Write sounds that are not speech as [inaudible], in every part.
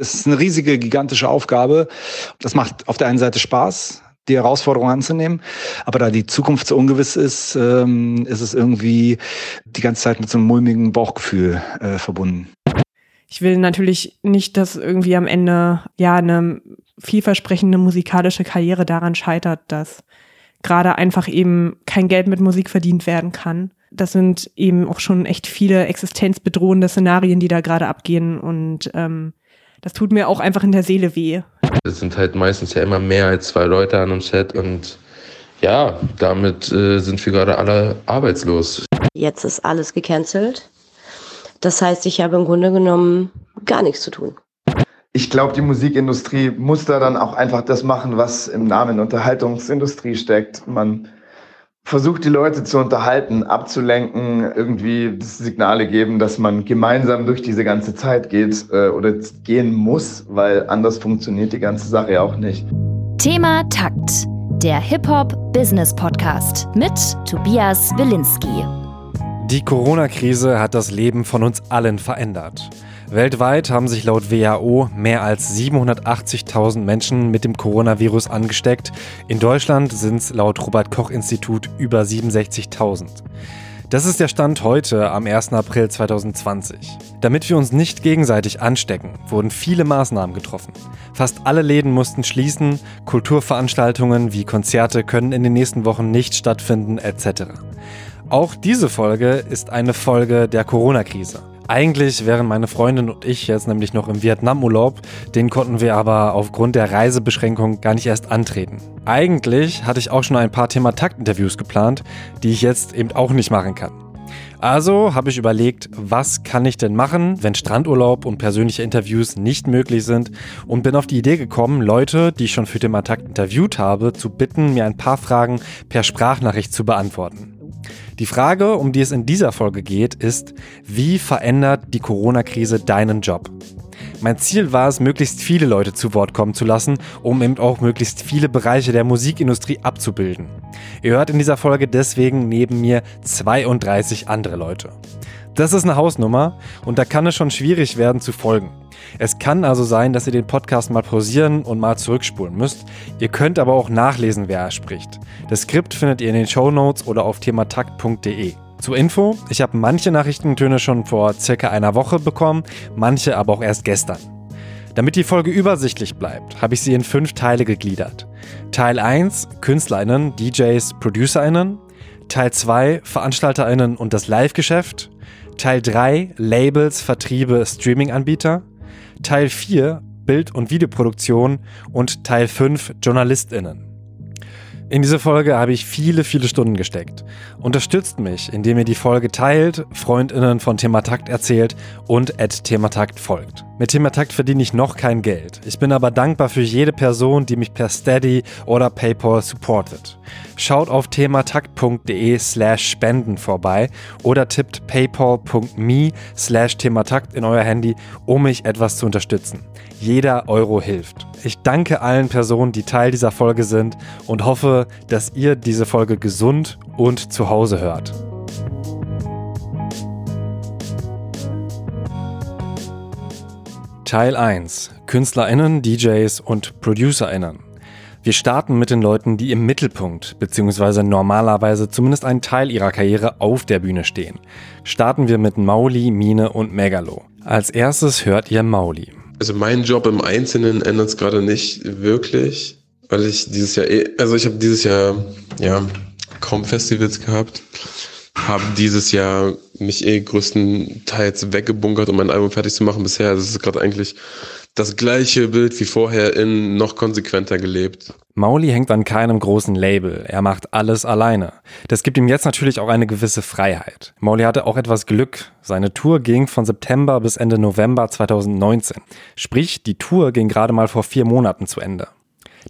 Es ist eine riesige, gigantische Aufgabe. Das macht auf der einen Seite Spaß, die Herausforderung anzunehmen. Aber da die Zukunft so ungewiss ist, ähm, ist es irgendwie die ganze Zeit mit so einem mulmigen Bauchgefühl äh, verbunden. Ich will natürlich nicht, dass irgendwie am Ende ja eine vielversprechende musikalische Karriere daran scheitert, dass gerade einfach eben kein Geld mit Musik verdient werden kann. Das sind eben auch schon echt viele existenzbedrohende Szenarien, die da gerade abgehen und ähm, das tut mir auch einfach in der Seele weh. Es sind halt meistens ja immer mehr als zwei Leute an einem Set und ja, damit äh, sind wir gerade alle arbeitslos. Jetzt ist alles gecancelt. Das heißt, ich habe im Grunde genommen gar nichts zu tun. Ich glaube, die Musikindustrie muss da dann auch einfach das machen, was im Namen Unterhaltungsindustrie steckt. Man versucht die Leute zu unterhalten, abzulenken, irgendwie Signale geben, dass man gemeinsam durch diese ganze Zeit geht äh, oder gehen muss, weil anders funktioniert die ganze Sache ja auch nicht. Thema Takt, der Hip-Hop-Business-Podcast mit Tobias Wilinski. Die Corona-Krise hat das Leben von uns allen verändert. Weltweit haben sich laut WHO mehr als 780.000 Menschen mit dem Coronavirus angesteckt. In Deutschland sind es laut Robert Koch Institut über 67.000. Das ist der Stand heute am 1. April 2020. Damit wir uns nicht gegenseitig anstecken, wurden viele Maßnahmen getroffen. Fast alle Läden mussten schließen, Kulturveranstaltungen wie Konzerte können in den nächsten Wochen nicht stattfinden etc. Auch diese Folge ist eine Folge der Corona-Krise. Eigentlich wären meine Freundin und ich jetzt nämlich noch im Vietnam-Urlaub, den konnten wir aber aufgrund der Reisebeschränkung gar nicht erst antreten. Eigentlich hatte ich auch schon ein paar Thema-Takt-Interviews geplant, die ich jetzt eben auch nicht machen kann. Also habe ich überlegt, was kann ich denn machen, wenn Strandurlaub und persönliche Interviews nicht möglich sind und bin auf die Idee gekommen, Leute, die ich schon für Thema Takt interviewt habe, zu bitten, mir ein paar Fragen per Sprachnachricht zu beantworten. Die Frage, um die es in dieser Folge geht, ist, wie verändert die Corona-Krise deinen Job? Mein Ziel war es, möglichst viele Leute zu Wort kommen zu lassen, um eben auch möglichst viele Bereiche der Musikindustrie abzubilden. Ihr hört in dieser Folge deswegen neben mir 32 andere Leute. Das ist eine Hausnummer und da kann es schon schwierig werden zu folgen. Es kann also sein, dass ihr den Podcast mal pausieren und mal zurückspulen müsst. Ihr könnt aber auch nachlesen, wer er spricht. Das Skript findet ihr in den Show Notes oder auf thematakt.de. Zur Info, ich habe manche Nachrichtentöne schon vor circa einer Woche bekommen, manche aber auch erst gestern. Damit die Folge übersichtlich bleibt, habe ich sie in fünf Teile gegliedert. Teil 1 KünstlerInnen, DJs, ProducerInnen. Teil 2 VeranstalterInnen und das Live-Geschäft. Teil 3 Labels, Vertriebe, Streaming-Anbieter. Teil 4 Bild- und Videoproduktion und Teil 5 JournalistInnen. In diese Folge habe ich viele, viele Stunden gesteckt. Unterstützt mich, indem ihr die Folge teilt, FreundInnen von Thematakt erzählt und at Thematakt folgt. Mit Thematakt verdiene ich noch kein Geld. Ich bin aber dankbar für jede Person, die mich per Steady oder PayPal supportet. Schaut auf thematakt.de slash spenden vorbei oder tippt paypal.me slash thematakt in euer Handy, um mich etwas zu unterstützen. Jeder Euro hilft. Ich danke allen Personen, die Teil dieser Folge sind und hoffe, dass ihr diese Folge gesund und zu Hause hört. Teil 1. KünstlerInnen, DJs und ProducerInnen. Wir starten mit den Leuten, die im Mittelpunkt bzw. normalerweise zumindest einen Teil ihrer Karriere auf der Bühne stehen. Starten wir mit Mauli, Mine und Megalo. Als erstes hört ihr Mauli. Also mein Job im Einzelnen ändert es gerade nicht wirklich, weil ich dieses Jahr eh, also ich habe dieses Jahr ja kaum Festivals gehabt, habe dieses Jahr mich eh größtenteils weggebunkert, um mein Album fertig zu machen bisher. Das ist gerade eigentlich das gleiche Bild wie vorher in noch konsequenter gelebt. Mauli hängt an keinem großen Label. Er macht alles alleine. Das gibt ihm jetzt natürlich auch eine gewisse Freiheit. Mauli hatte auch etwas Glück. Seine Tour ging von September bis Ende November 2019. Sprich, die Tour ging gerade mal vor vier Monaten zu Ende.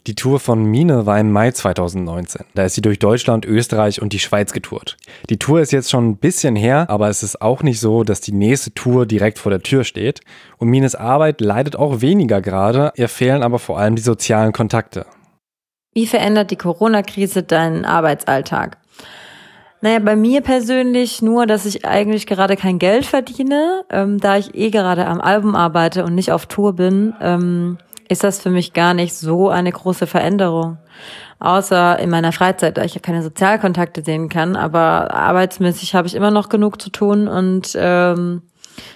Die Tour von Mine war im Mai 2019. Da ist sie durch Deutschland, Österreich und die Schweiz getourt. Die Tour ist jetzt schon ein bisschen her, aber es ist auch nicht so, dass die nächste Tour direkt vor der Tür steht. Und Mines Arbeit leidet auch weniger gerade, ihr fehlen aber vor allem die sozialen Kontakte. Wie verändert die Corona-Krise deinen Arbeitsalltag? Naja, bei mir persönlich nur, dass ich eigentlich gerade kein Geld verdiene, ähm, da ich eh gerade am Album arbeite und nicht auf Tour bin, ähm, ist das für mich gar nicht so eine große Veränderung. Außer in meiner Freizeit, da ich ja keine Sozialkontakte sehen kann, aber arbeitsmäßig habe ich immer noch genug zu tun und ähm,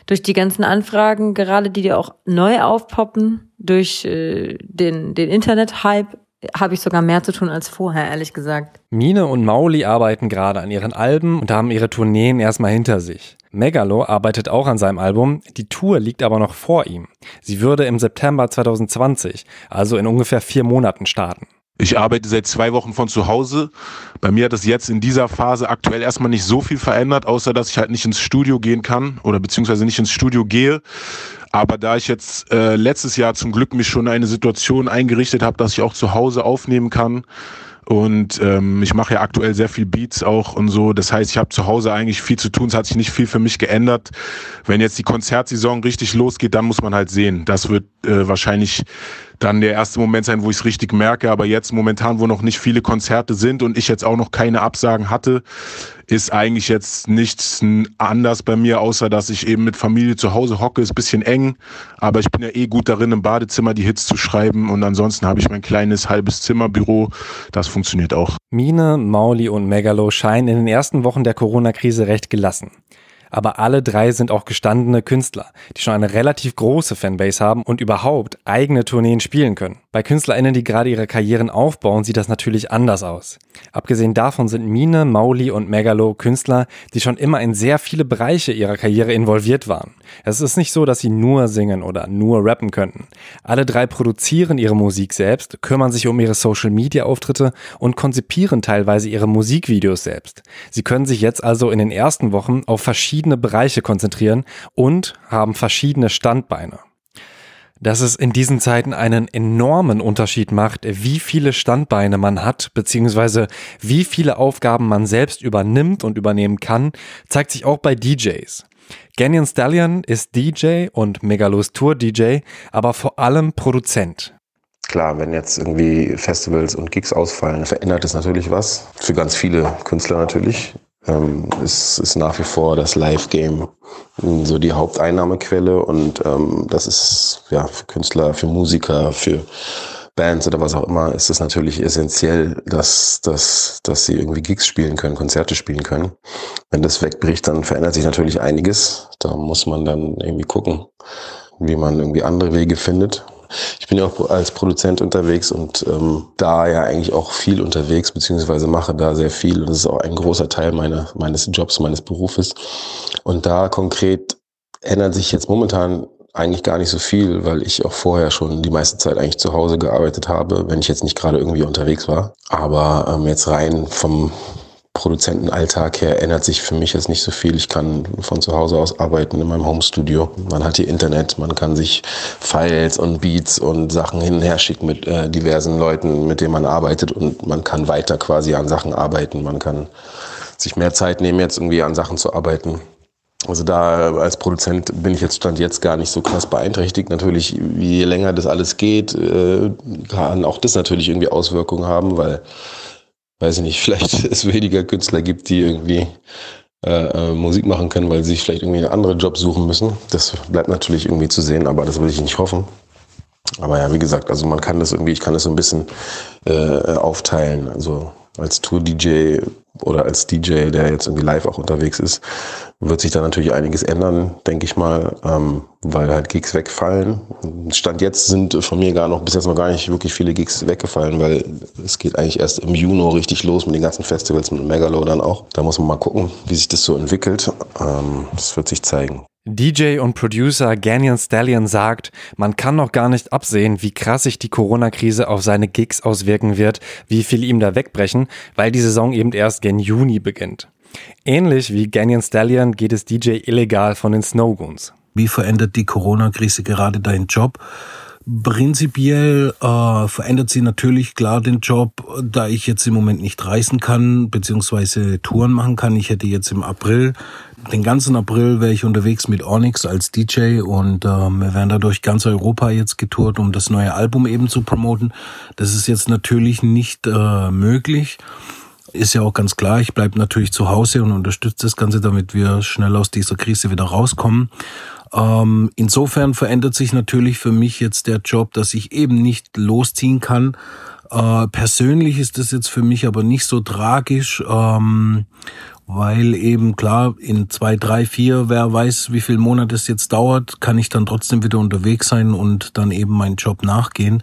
durch die ganzen Anfragen, gerade die dir auch neu aufpoppen, durch äh, den, den Internet-Hype, habe ich sogar mehr zu tun als vorher, ehrlich gesagt. Mine und Mauli arbeiten gerade an ihren Alben und haben ihre Tourneen erstmal hinter sich. Megalo arbeitet auch an seinem Album, die Tour liegt aber noch vor ihm. Sie würde im September 2020, also in ungefähr vier Monaten starten. Ich arbeite seit zwei Wochen von zu Hause. Bei mir hat es jetzt in dieser Phase aktuell erstmal nicht so viel verändert, außer dass ich halt nicht ins Studio gehen kann oder beziehungsweise nicht ins Studio gehe. Aber da ich jetzt äh, letztes Jahr zum Glück mich schon eine Situation eingerichtet habe, dass ich auch zu Hause aufnehmen kann, und ähm, ich mache ja aktuell sehr viel Beats auch und so. Das heißt, ich habe zu Hause eigentlich viel zu tun. Es hat sich nicht viel für mich geändert. Wenn jetzt die Konzertsaison richtig losgeht, dann muss man halt sehen. Das wird äh, wahrscheinlich dann der erste Moment sein, wo ich es richtig merke. Aber jetzt momentan, wo noch nicht viele Konzerte sind und ich jetzt auch noch keine Absagen hatte, ist eigentlich jetzt nichts anders bei mir, außer dass ich eben mit Familie zu Hause hocke. Ist bisschen eng, aber ich bin ja eh gut darin, im Badezimmer die Hits zu schreiben. Und ansonsten habe ich mein kleines halbes Zimmerbüro. Das funktioniert auch. Mine, Mauli und Megalo scheinen in den ersten Wochen der Corona-Krise recht gelassen aber alle drei sind auch gestandene Künstler, die schon eine relativ große Fanbase haben und überhaupt eigene Tourneen spielen können. Bei KünstlerInnen, die gerade ihre Karrieren aufbauen, sieht das natürlich anders aus. Abgesehen davon sind Mine, Mauli und Megalo Künstler, die schon immer in sehr viele Bereiche ihrer Karriere involviert waren. Es ist nicht so, dass sie nur singen oder nur rappen könnten. Alle drei produzieren ihre Musik selbst, kümmern sich um ihre Social-Media-Auftritte und konzipieren teilweise ihre Musikvideos selbst. Sie können sich jetzt also in den ersten Wochen auf verschiedene verschiedene Bereiche konzentrieren und haben verschiedene Standbeine. Dass es in diesen Zeiten einen enormen Unterschied macht, wie viele Standbeine man hat, beziehungsweise wie viele Aufgaben man selbst übernimmt und übernehmen kann, zeigt sich auch bei DJs. Ganyan Stallion ist DJ und Megalos Tour DJ, aber vor allem Produzent. Klar, wenn jetzt irgendwie Festivals und Gigs ausfallen, verändert es natürlich was. Für ganz viele Künstler natürlich ähm, ist, ist nach wie vor das Live-Game so die Haupteinnahmequelle und ähm, das ist ja für Künstler, für Musiker, für Bands oder was auch immer, ist es natürlich essentiell, dass, dass, dass sie irgendwie Gigs spielen können, Konzerte spielen können. Wenn das wegbricht, dann verändert sich natürlich einiges. Da muss man dann irgendwie gucken, wie man irgendwie andere Wege findet. Ich bin ja auch als Produzent unterwegs und ähm, da ja eigentlich auch viel unterwegs, beziehungsweise mache da sehr viel. Und das ist auch ein großer Teil meiner, meines Jobs, meines Berufes. Und da konkret ändert sich jetzt momentan eigentlich gar nicht so viel, weil ich auch vorher schon die meiste Zeit eigentlich zu Hause gearbeitet habe, wenn ich jetzt nicht gerade irgendwie unterwegs war. Aber ähm, jetzt rein vom Produzentenalltag her ändert sich für mich jetzt nicht so viel. Ich kann von zu Hause aus arbeiten in meinem Homestudio. Man hat hier Internet, man kann sich Files und Beats und Sachen hin und her schicken mit äh, diversen Leuten, mit denen man arbeitet und man kann weiter quasi an Sachen arbeiten. Man kann sich mehr Zeit nehmen, jetzt irgendwie an Sachen zu arbeiten. Also da als Produzent bin ich jetzt stand jetzt gar nicht so krass beeinträchtigt. Natürlich, je länger das alles geht, äh, kann auch das natürlich irgendwie Auswirkungen haben, weil weiß ich nicht, [laughs] vielleicht es weniger Künstler gibt, die irgendwie äh, äh, Musik machen können, weil sie sich vielleicht irgendwie einen anderen Job suchen müssen. Das bleibt natürlich irgendwie zu sehen, aber das will ich nicht hoffen. Aber ja, wie gesagt, also man kann das irgendwie, ich kann das so ein bisschen äh, aufteilen. Also als Tour-DJ oder als DJ, der jetzt irgendwie live auch unterwegs ist, wird sich da natürlich einiges ändern, denke ich mal, ähm, weil halt Gigs wegfallen. Stand jetzt sind von mir gar noch bis jetzt noch gar nicht wirklich viele Gigs weggefallen, weil es geht eigentlich erst im Juni richtig los mit den ganzen Festivals, mit Megalo dann auch. Da muss man mal gucken, wie sich das so entwickelt. Ähm, das wird sich zeigen. DJ und Producer Ganyan Stallion sagt, man kann noch gar nicht absehen, wie krass sich die Corona-Krise auf seine Gigs auswirken wird, wie viel ihm da wegbrechen, weil die Saison eben erst gen Juni beginnt. Ähnlich wie Ganyan Stallion geht es DJ illegal von den Snowgoons. Wie verändert die Corona-Krise gerade deinen Job? Prinzipiell äh, verändert sie natürlich klar den Job, da ich jetzt im Moment nicht reisen kann, beziehungsweise Touren machen kann. Ich hätte jetzt im April, den ganzen April wäre ich unterwegs mit Onyx als DJ und äh, wir werden dadurch ganz Europa jetzt getourt, um das neue Album eben zu promoten. Das ist jetzt natürlich nicht äh, möglich. Ist ja auch ganz klar, ich bleibe natürlich zu Hause und unterstütze das Ganze, damit wir schnell aus dieser Krise wieder rauskommen. Ähm, insofern verändert sich natürlich für mich jetzt der Job, dass ich eben nicht losziehen kann. Äh, persönlich ist das jetzt für mich aber nicht so tragisch. Ähm, weil eben klar, in zwei, drei, vier, wer weiß, wie viel Monate es jetzt dauert, kann ich dann trotzdem wieder unterwegs sein und dann eben meinen Job nachgehen.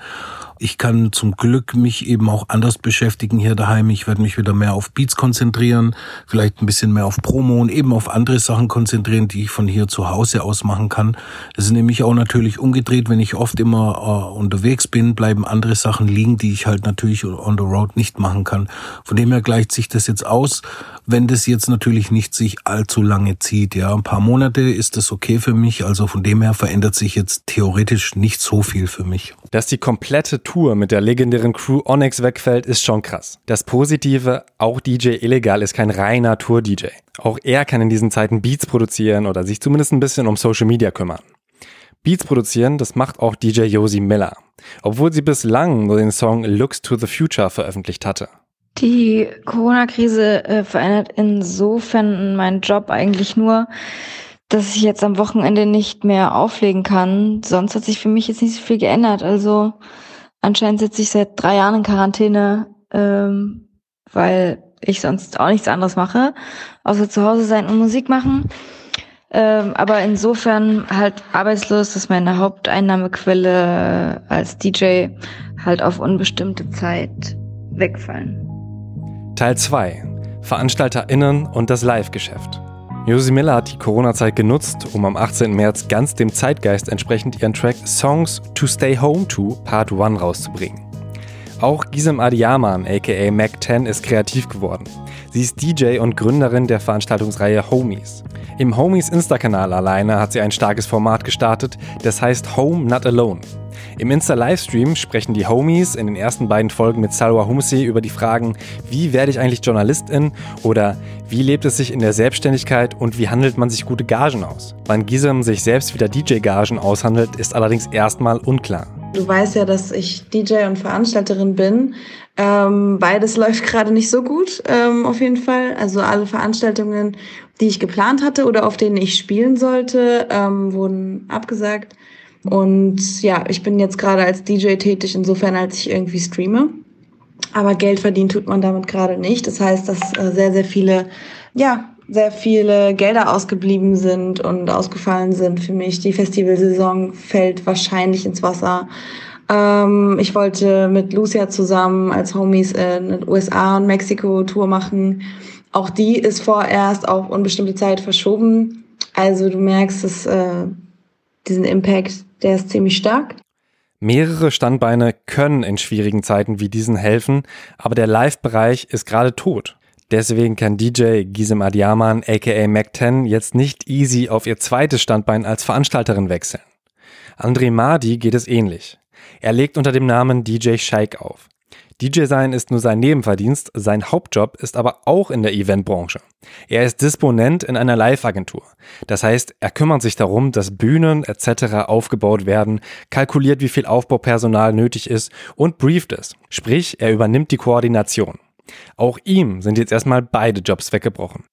Ich kann zum Glück mich eben auch anders beschäftigen hier daheim. Ich werde mich wieder mehr auf Beats konzentrieren, vielleicht ein bisschen mehr auf Promo und eben auf andere Sachen konzentrieren, die ich von hier zu Hause aus machen kann. Das ist nämlich auch natürlich umgedreht, wenn ich oft immer äh, unterwegs bin, bleiben andere Sachen liegen, die ich halt natürlich on the road nicht machen kann. Von dem her gleicht sich das jetzt aus, wenn das jetzt natürlich nicht sich allzu lange zieht. Ja, ein paar Monate ist das okay für mich. Also von dem her verändert sich jetzt theoretisch nicht so viel für mich. Dass die komplette Tour mit der legendären Crew Onyx wegfällt, ist schon krass. Das Positive, auch DJ Illegal ist kein reiner Tour-DJ. Auch er kann in diesen Zeiten Beats produzieren oder sich zumindest ein bisschen um Social Media kümmern. Beats produzieren, das macht auch DJ Josie Miller, obwohl sie bislang nur den Song Looks to the Future veröffentlicht hatte. Die Corona-Krise äh, verändert insofern meinen Job eigentlich nur, dass ich jetzt am Wochenende nicht mehr auflegen kann. Sonst hat sich für mich jetzt nicht so viel geändert. Also anscheinend sitze ich seit drei Jahren in Quarantäne, ähm, weil ich sonst auch nichts anderes mache, außer zu Hause sein und Musik machen. Ähm, aber insofern halt arbeitslos, dass meine Haupteinnahmequelle als DJ halt auf unbestimmte Zeit wegfallen. Teil 2. VeranstalterInnen und das Live-Geschäft. Josie Miller hat die Corona-Zeit genutzt, um am 18. März ganz dem Zeitgeist entsprechend ihren Track Songs to Stay Home to Part 1 rauszubringen. Auch Gisem Adiyaman, aka Mac 10, ist kreativ geworden. Sie ist DJ und Gründerin der Veranstaltungsreihe Homies. Im Homies Insta-Kanal alleine hat sie ein starkes Format gestartet, das heißt Home Not Alone. Im Insta-Livestream sprechen die Homies in den ersten beiden Folgen mit Salwa Humsi über die Fragen, wie werde ich eigentlich Journalistin oder wie lebt es sich in der Selbstständigkeit und wie handelt man sich gute Gagen aus. Wann Gisem sich selbst wieder DJ-Gagen aushandelt, ist allerdings erstmal unklar. Du weißt ja, dass ich DJ und Veranstalterin bin. Ähm, beides läuft gerade nicht so gut, ähm, auf jeden Fall. Also alle Veranstaltungen, die ich geplant hatte oder auf denen ich spielen sollte, ähm, wurden abgesagt. Und ja, ich bin jetzt gerade als DJ tätig, insofern als ich irgendwie streame. Aber Geld verdienen tut man damit gerade nicht. Das heißt, dass äh, sehr, sehr viele, ja, sehr viele Gelder ausgeblieben sind und ausgefallen sind für mich. Die Festivalsaison fällt wahrscheinlich ins Wasser. Ähm, ich wollte mit Lucia zusammen als Homies in USA und Mexiko Tour machen. Auch die ist vorerst auf unbestimmte Zeit verschoben. Also du merkst, dass äh, diesen Impact der ist ziemlich stark. Mehrere Standbeine können in schwierigen Zeiten wie diesen helfen, aber der Live-Bereich ist gerade tot. Deswegen kann DJ Gisem Adiaman aka Mac10 jetzt nicht easy auf ihr zweites Standbein als Veranstalterin wechseln. André Mardi geht es ähnlich. Er legt unter dem Namen DJ Shake auf. DJ sein ist nur sein Nebenverdienst, sein Hauptjob ist aber auch in der Eventbranche. Er ist Disponent in einer Live-Agentur. Das heißt, er kümmert sich darum, dass Bühnen etc. aufgebaut werden, kalkuliert, wie viel Aufbaupersonal nötig ist und brieft es. Sprich, er übernimmt die Koordination. Auch ihm sind jetzt erstmal beide Jobs weggebrochen.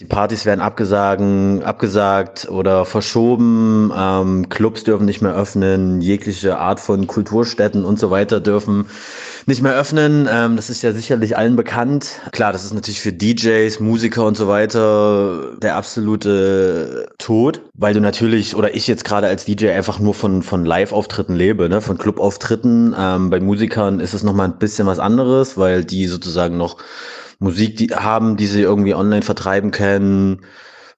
Die Partys werden abgesagen, abgesagt oder verschoben, ähm, Clubs dürfen nicht mehr öffnen, jegliche Art von Kulturstätten und so weiter dürfen nicht mehr öffnen. Ähm, das ist ja sicherlich allen bekannt. Klar, das ist natürlich für DJs, Musiker und so weiter der absolute Tod, weil du natürlich, oder ich jetzt gerade als DJ einfach nur von, von Live-Auftritten lebe, ne? von Club-Auftritten. Ähm, bei Musikern ist es nochmal ein bisschen was anderes, weil die sozusagen noch Musik die haben, die sie irgendwie online vertreiben können,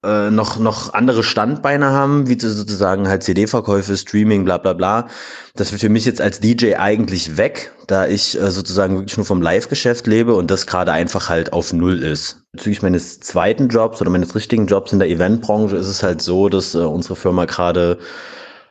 äh, noch, noch andere Standbeine haben, wie sozusagen halt CD-Verkäufe, Streaming, bla bla bla. Das wird für mich jetzt als DJ eigentlich weg, da ich äh, sozusagen wirklich nur vom Live-Geschäft lebe und das gerade einfach halt auf Null ist. Bezüglich meines zweiten Jobs oder meines richtigen Jobs in der Eventbranche ist es halt so, dass äh, unsere Firma gerade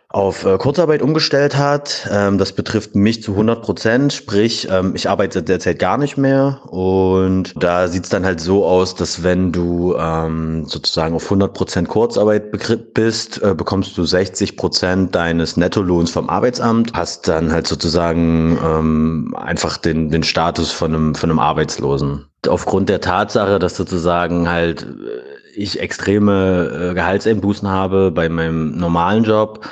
auf äh, Kurzarbeit umgestellt hat. Ähm, das betrifft mich zu 100 Prozent, sprich, ähm, ich arbeite derzeit gar nicht mehr und da sieht es dann halt so aus, dass wenn du ähm, sozusagen auf 100 Prozent Kurzarbeit bist, äh, bekommst du 60 Prozent deines Nettolohns vom Arbeitsamt, hast dann halt sozusagen ähm, einfach den, den Status von einem, von einem Arbeitslosen. Aufgrund der Tatsache, dass sozusagen halt äh, ich extreme äh, Gehaltseinbußen habe bei meinem normalen Job,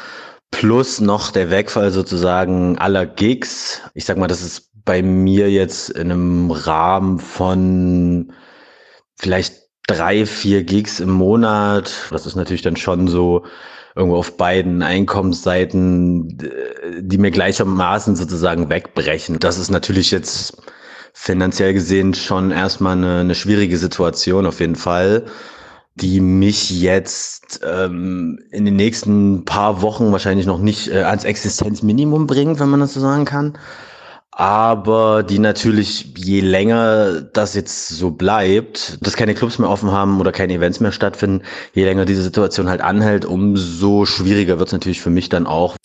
plus noch der Wegfall sozusagen aller Gigs. Ich sag mal, das ist bei mir jetzt in einem Rahmen von vielleicht drei, vier Gigs im Monat. Das ist natürlich dann schon so irgendwo auf beiden Einkommensseiten, die mir gleichermaßen sozusagen wegbrechen. Das ist natürlich jetzt finanziell gesehen schon erstmal eine, eine schwierige Situation auf jeden Fall, die mich jetzt ähm, in den nächsten paar Wochen wahrscheinlich noch nicht äh, ans Existenzminimum bringt, wenn man das so sagen kann aber die natürlich, je länger das jetzt so bleibt, dass keine Clubs mehr offen haben oder keine Events mehr stattfinden, je länger diese Situation halt anhält, umso schwieriger wird es natürlich für mich dann auch.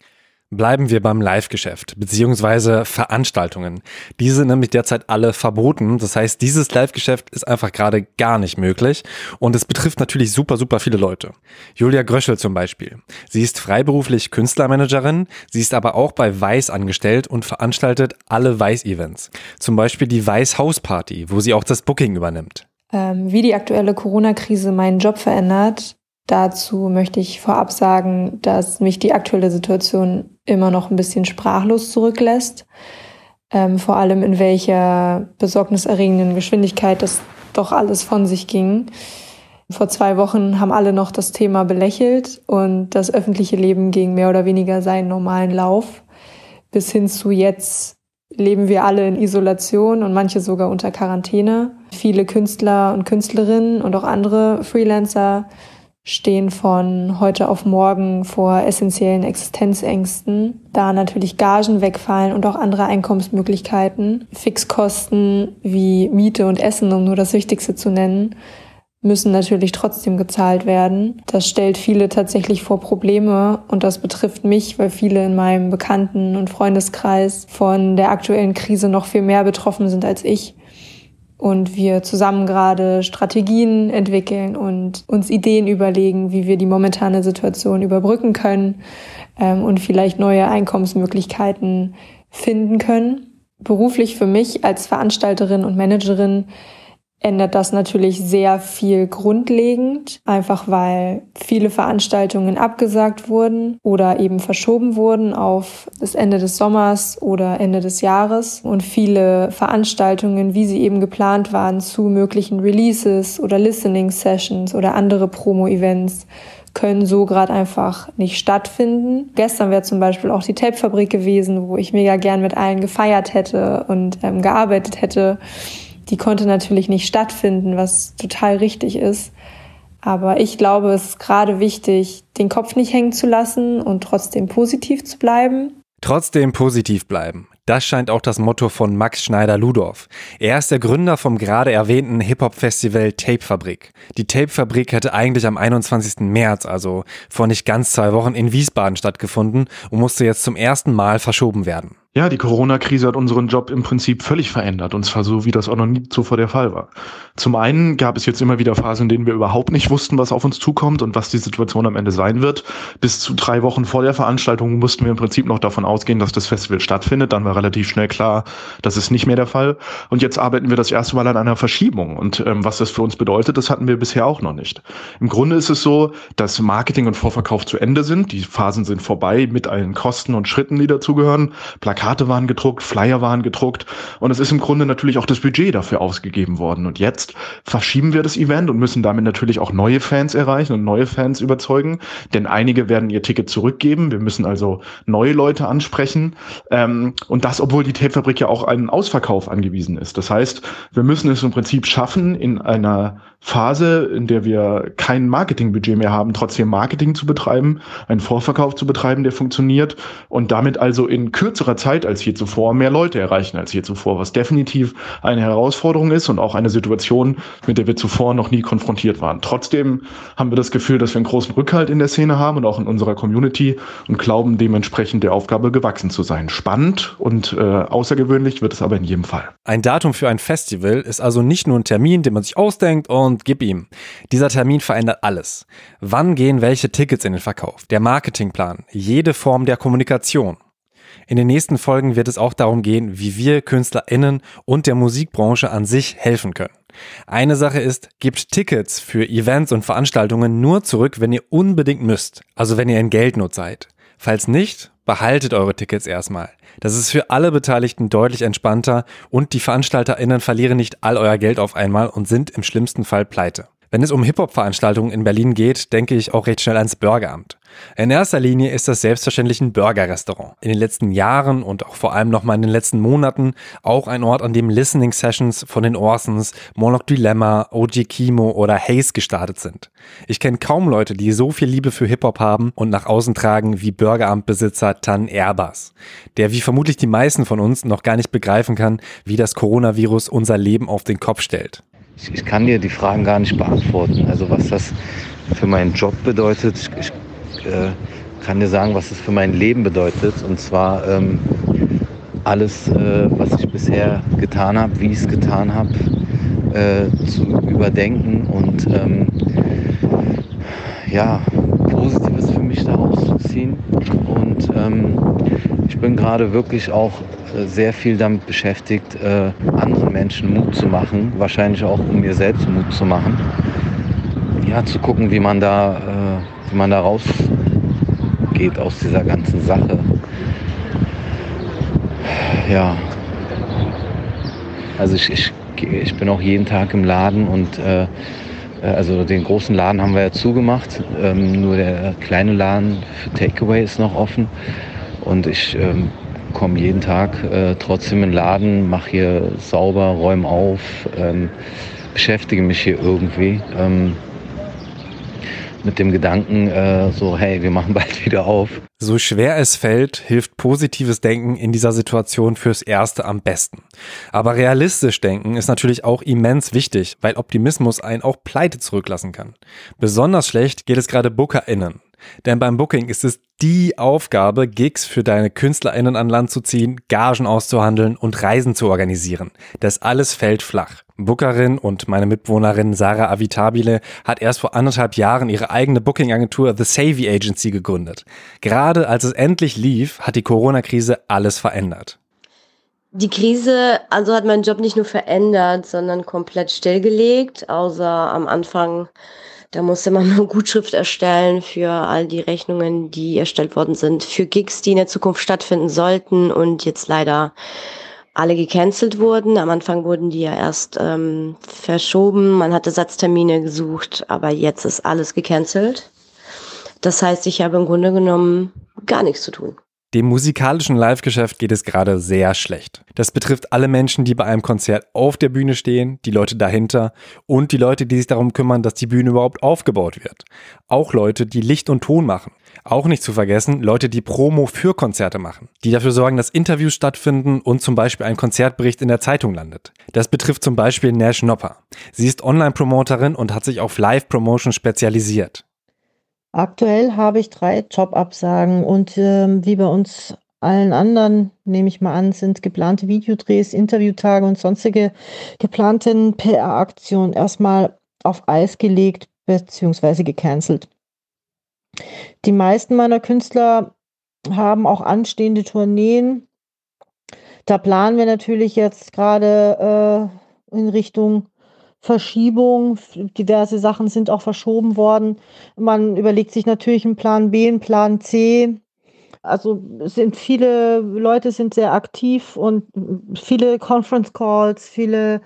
Bleiben wir beim Live-Geschäft beziehungsweise Veranstaltungen. Diese sind nämlich derzeit alle verboten. Das heißt, dieses Live-Geschäft ist einfach gerade gar nicht möglich und es betrifft natürlich super, super viele Leute. Julia Gröschel zum Beispiel. Sie ist freiberuflich Künstlermanagerin, sie ist aber auch bei Weiß angestellt und veranstaltet alle Weiß-Events. Zum Beispiel die Weiß House Party, wo sie auch das Booking übernimmt. Ähm, wie die aktuelle Corona-Krise meinen Job verändert, Dazu möchte ich vorab sagen, dass mich die aktuelle Situation immer noch ein bisschen sprachlos zurücklässt. Ähm, vor allem in welcher besorgniserregenden Geschwindigkeit das doch alles von sich ging. Vor zwei Wochen haben alle noch das Thema belächelt und das öffentliche Leben ging mehr oder weniger seinen normalen Lauf. Bis hin zu jetzt leben wir alle in Isolation und manche sogar unter Quarantäne. Viele Künstler und Künstlerinnen und auch andere Freelancer stehen von heute auf morgen vor essentiellen Existenzängsten, da natürlich Gagen wegfallen und auch andere Einkommensmöglichkeiten. Fixkosten wie Miete und Essen, um nur das Wichtigste zu nennen, müssen natürlich trotzdem gezahlt werden. Das stellt viele tatsächlich vor Probleme und das betrifft mich, weil viele in meinem Bekannten- und Freundeskreis von der aktuellen Krise noch viel mehr betroffen sind als ich und wir zusammen gerade Strategien entwickeln und uns Ideen überlegen, wie wir die momentane Situation überbrücken können ähm, und vielleicht neue Einkommensmöglichkeiten finden können. Beruflich für mich als Veranstalterin und Managerin ändert das natürlich sehr viel grundlegend, einfach weil viele Veranstaltungen abgesagt wurden oder eben verschoben wurden auf das Ende des Sommers oder Ende des Jahres und viele Veranstaltungen, wie sie eben geplant waren, zu möglichen Releases oder Listening Sessions oder andere Promo-Events können so gerade einfach nicht stattfinden. Gestern wäre zum Beispiel auch die Tape-Fabrik gewesen, wo ich mega gern mit allen gefeiert hätte und ähm, gearbeitet hätte die konnte natürlich nicht stattfinden, was total richtig ist. Aber ich glaube, es ist gerade wichtig, den Kopf nicht hängen zu lassen und trotzdem positiv zu bleiben. Trotzdem positiv bleiben. Das scheint auch das Motto von Max Schneider-Ludorf. Er ist der Gründer vom gerade erwähnten Hip-Hop-Festival Tape Fabrik. Die Tape Fabrik hätte eigentlich am 21. März, also vor nicht ganz zwei Wochen, in Wiesbaden stattgefunden und musste jetzt zum ersten Mal verschoben werden. Ja, die Corona-Krise hat unseren Job im Prinzip völlig verändert und zwar so, wie das auch noch nie zuvor der Fall war. Zum einen gab es jetzt immer wieder Phasen, in denen wir überhaupt nicht wussten, was auf uns zukommt und was die Situation am Ende sein wird. Bis zu drei Wochen vor der Veranstaltung mussten wir im Prinzip noch davon ausgehen, dass das Festival stattfindet. Dann war relativ schnell klar, das ist nicht mehr der Fall. Und jetzt arbeiten wir das erste Mal an einer Verschiebung. Und ähm, was das für uns bedeutet, das hatten wir bisher auch noch nicht. Im Grunde ist es so, dass Marketing und Vorverkauf zu Ende sind. Die Phasen sind vorbei mit allen Kosten und Schritten, die dazugehören. Plakate waren gedruckt, Flyer waren gedruckt und es ist im Grunde natürlich auch das Budget dafür ausgegeben worden. Und jetzt verschieben wir das Event und müssen damit natürlich auch neue Fans erreichen und neue Fans überzeugen, denn einige werden ihr Ticket zurückgeben. Wir müssen also neue Leute ansprechen ähm, und das, obwohl die Tapefabrik ja auch einen Ausverkauf angewiesen ist. Das heißt, wir müssen es im Prinzip schaffen, in einer Phase, in der wir kein Marketingbudget mehr haben, trotzdem Marketing zu betreiben, einen Vorverkauf zu betreiben, der funktioniert und damit also in kürzerer Zeit als je zuvor mehr Leute erreichen als je zuvor, was definitiv eine Herausforderung ist und auch eine Situation, mit der wir zuvor noch nie konfrontiert waren. Trotzdem haben wir das Gefühl, dass wir einen großen Rückhalt in der Szene haben und auch in unserer Community und glauben dementsprechend der Aufgabe gewachsen zu sein. Spannend und äh, außergewöhnlich wird es aber in jedem Fall. Ein Datum für ein Festival ist also nicht nur ein Termin, den man sich ausdenkt und und gib ihm. Dieser Termin verändert alles. Wann gehen welche Tickets in den Verkauf? Der Marketingplan, jede Form der Kommunikation. In den nächsten Folgen wird es auch darum gehen, wie wir KünstlerInnen und der Musikbranche an sich helfen können. Eine Sache ist, gebt Tickets für Events und Veranstaltungen nur zurück, wenn ihr unbedingt müsst, also wenn ihr in Geldnot seid. Falls nicht, behaltet eure Tickets erstmal. Das ist für alle Beteiligten deutlich entspannter und die VeranstalterInnen verlieren nicht all euer Geld auf einmal und sind im schlimmsten Fall pleite. Wenn es um Hip-Hop-Veranstaltungen in Berlin geht, denke ich auch recht schnell ans Bürgeramt. In erster Linie ist das selbstverständlich ein Burger-Restaurant. In den letzten Jahren und auch vor allem nochmal in den letzten Monaten auch ein Ort, an dem Listening-Sessions von den Orsons, Morlock Dilemma, OG Kimo oder Haze gestartet sind. Ich kenne kaum Leute, die so viel Liebe für Hip-Hop haben und nach außen tragen wie Bürgeramtbesitzer Tan Erbas, der wie vermutlich die meisten von uns noch gar nicht begreifen kann, wie das Coronavirus unser Leben auf den Kopf stellt. Ich, ich kann dir die Fragen gar nicht beantworten. Also was das für meinen Job bedeutet, ich, ich äh, kann dir sagen, was es für mein Leben bedeutet. Und zwar ähm, alles, äh, was ich bisher getan habe, wie ich es getan habe, äh, zu überdenken und ähm, ja, Positives für mich daraus zu ziehen. Und ähm, ich bin gerade wirklich auch sehr viel damit beschäftigt, äh, anderen Menschen Mut zu machen, wahrscheinlich auch um mir selbst Mut zu machen. Ja, zu gucken, wie man da, äh, wie man da rausgeht aus dieser ganzen Sache. Ja, also ich, ich, ich bin auch jeden Tag im Laden und äh, also den großen Laden haben wir ja zugemacht, ähm, nur der kleine Laden für Takeaway ist noch offen. Und ich ähm, komme jeden Tag äh, trotzdem in den Laden, mache hier sauber, räume auf, ähm, beschäftige mich hier irgendwie. Ähm, mit dem Gedanken, äh, so, hey, wir machen bald [laughs] wieder auf. So schwer es fällt, hilft positives Denken in dieser Situation fürs Erste am besten. Aber realistisch denken ist natürlich auch immens wichtig, weil Optimismus einen auch pleite zurücklassen kann. Besonders schlecht geht es gerade BookerInnen. Denn beim Booking ist es die Aufgabe, Gigs für deine KünstlerInnen an Land zu ziehen, Gagen auszuhandeln und Reisen zu organisieren. Das alles fällt flach. Bookerin und meine Mitwohnerin Sarah Avitabile hat erst vor anderthalb Jahren ihre eigene Booking-Agentur The Savvy Agency gegründet. Gerade als es endlich lief, hat die Corona-Krise alles verändert. Die Krise also hat meinen Job nicht nur verändert, sondern komplett stillgelegt, außer am Anfang da musste man [laughs] eine Gutschrift erstellen für all die Rechnungen, die erstellt worden sind, für Gigs, die in der Zukunft stattfinden sollten und jetzt leider alle gecancelt wurden. Am Anfang wurden die ja erst ähm, verschoben, man hatte Satztermine gesucht, aber jetzt ist alles gecancelt. Das heißt, ich habe im Grunde genommen gar nichts zu tun. Dem musikalischen Live-Geschäft geht es gerade sehr schlecht. Das betrifft alle Menschen, die bei einem Konzert auf der Bühne stehen, die Leute dahinter und die Leute, die sich darum kümmern, dass die Bühne überhaupt aufgebaut wird. Auch Leute, die Licht und Ton machen. Auch nicht zu vergessen, Leute, die Promo für Konzerte machen, die dafür sorgen, dass Interviews stattfinden und zum Beispiel ein Konzertbericht in der Zeitung landet. Das betrifft zum Beispiel Nash Nopper. Sie ist Online-Promoterin und hat sich auf Live-Promotion spezialisiert. Aktuell habe ich drei Jobabsagen und ähm, wie bei uns allen anderen, nehme ich mal an, sind geplante Videodrehs, Interviewtage und sonstige geplanten PR-Aktionen erstmal auf Eis gelegt bzw. gecancelt. Die meisten meiner Künstler haben auch anstehende Tourneen. Da planen wir natürlich jetzt gerade äh, in Richtung Verschiebung. Diverse Sachen sind auch verschoben worden. Man überlegt sich natürlich einen Plan B, einen Plan C. Also sind viele Leute sind sehr aktiv und viele Conference Calls, viele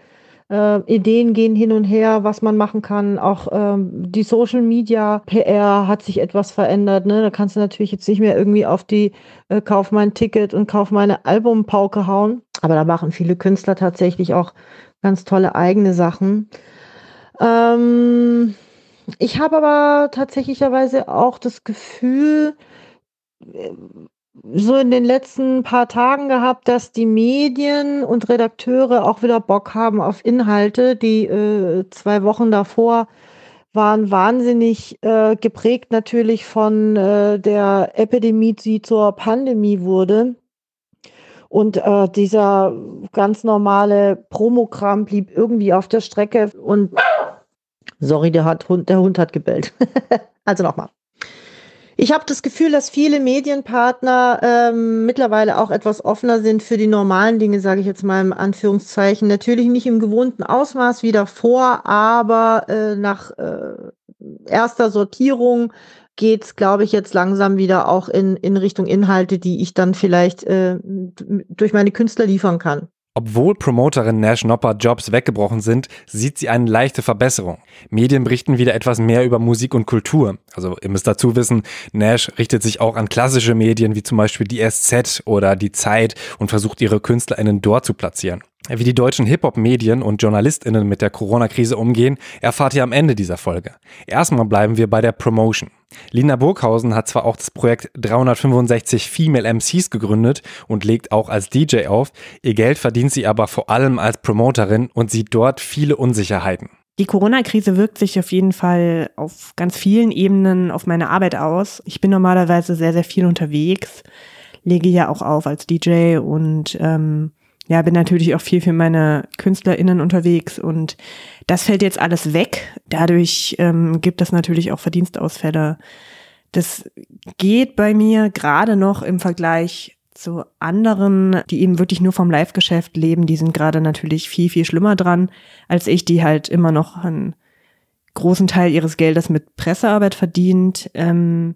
äh, Ideen gehen hin und her, was man machen kann. Auch ähm, die Social Media PR hat sich etwas verändert. Ne? Da kannst du natürlich jetzt nicht mehr irgendwie auf die äh, Kauf mein Ticket und Kauf meine Albumpauke hauen. Aber da machen viele Künstler tatsächlich auch ganz tolle eigene Sachen. Ähm, ich habe aber tatsächlicherweise auch das Gefühl, äh, so in den letzten paar Tagen gehabt, dass die Medien und Redakteure auch wieder Bock haben auf Inhalte. Die äh, zwei Wochen davor waren wahnsinnig äh, geprägt natürlich von äh, der Epidemie, die zur Pandemie wurde. Und äh, dieser ganz normale Promogramm blieb irgendwie auf der Strecke. Und sorry, der, hat, der Hund hat gebellt. [laughs] also nochmal. Ich habe das Gefühl, dass viele Medienpartner ähm, mittlerweile auch etwas offener sind für die normalen Dinge, sage ich jetzt mal im Anführungszeichen. Natürlich nicht im gewohnten Ausmaß wie davor, aber äh, nach äh, erster Sortierung geht's, glaube ich, jetzt langsam wieder auch in, in Richtung Inhalte, die ich dann vielleicht äh, durch meine Künstler liefern kann. Obwohl Promoterin Nash Nopper Jobs weggebrochen sind, sieht sie eine leichte Verbesserung. Medien berichten wieder etwas mehr über Musik und Kultur. Also ihr müsst dazu wissen, Nash richtet sich auch an klassische Medien wie zum Beispiel die SZ oder die Zeit und versucht ihre KünstlerInnen dort zu platzieren. Wie die deutschen Hip-Hop-Medien und JournalistInnen mit der Corona-Krise umgehen, erfahrt ihr am Ende dieser Folge. Erstmal bleiben wir bei der Promotion. Lina Burghausen hat zwar auch das Projekt 365 Female MCs gegründet und legt auch als DJ auf, ihr Geld verdient sie aber vor allem als Promoterin und sieht dort viele Unsicherheiten. Die Corona-Krise wirkt sich auf jeden Fall auf ganz vielen Ebenen auf meine Arbeit aus. Ich bin normalerweise sehr, sehr viel unterwegs, lege ja auch auf als DJ und ähm, ja, bin natürlich auch viel für meine KünstlerInnen unterwegs und das fällt jetzt alles weg. Dadurch ähm, gibt es natürlich auch Verdienstausfälle. Das geht bei mir gerade noch im Vergleich zu anderen, die eben wirklich nur vom Live-Geschäft leben. Die sind gerade natürlich viel, viel schlimmer dran als ich, die halt immer noch einen großen Teil ihres Geldes mit Pressearbeit verdient. Ähm,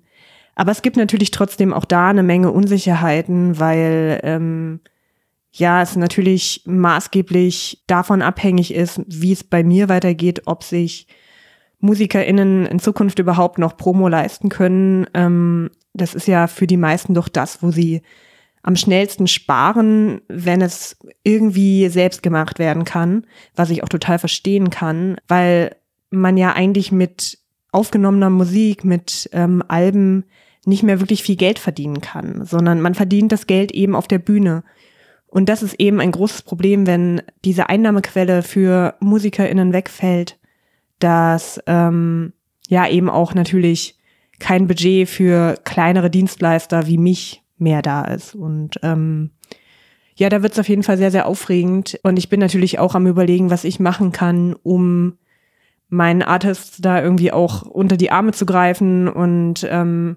aber es gibt natürlich trotzdem auch da eine Menge Unsicherheiten, weil ähm, ja, es natürlich maßgeblich davon abhängig ist, wie es bei mir weitergeht, ob sich MusikerInnen in Zukunft überhaupt noch Promo leisten können. Ähm, das ist ja für die meisten doch das, wo sie am schnellsten sparen, wenn es irgendwie selbst gemacht werden kann, was ich auch total verstehen kann, weil man ja eigentlich mit aufgenommener Musik, mit ähm, Alben nicht mehr wirklich viel Geld verdienen kann, sondern man verdient das Geld eben auf der Bühne. Und das ist eben ein großes Problem, wenn diese Einnahmequelle für MusikerInnen wegfällt, dass ähm, ja eben auch natürlich kein Budget für kleinere Dienstleister wie mich mehr da ist. Und ähm, ja, da wird es auf jeden Fall sehr, sehr aufregend. Und ich bin natürlich auch am überlegen, was ich machen kann, um meinen Artists da irgendwie auch unter die Arme zu greifen. Und ähm,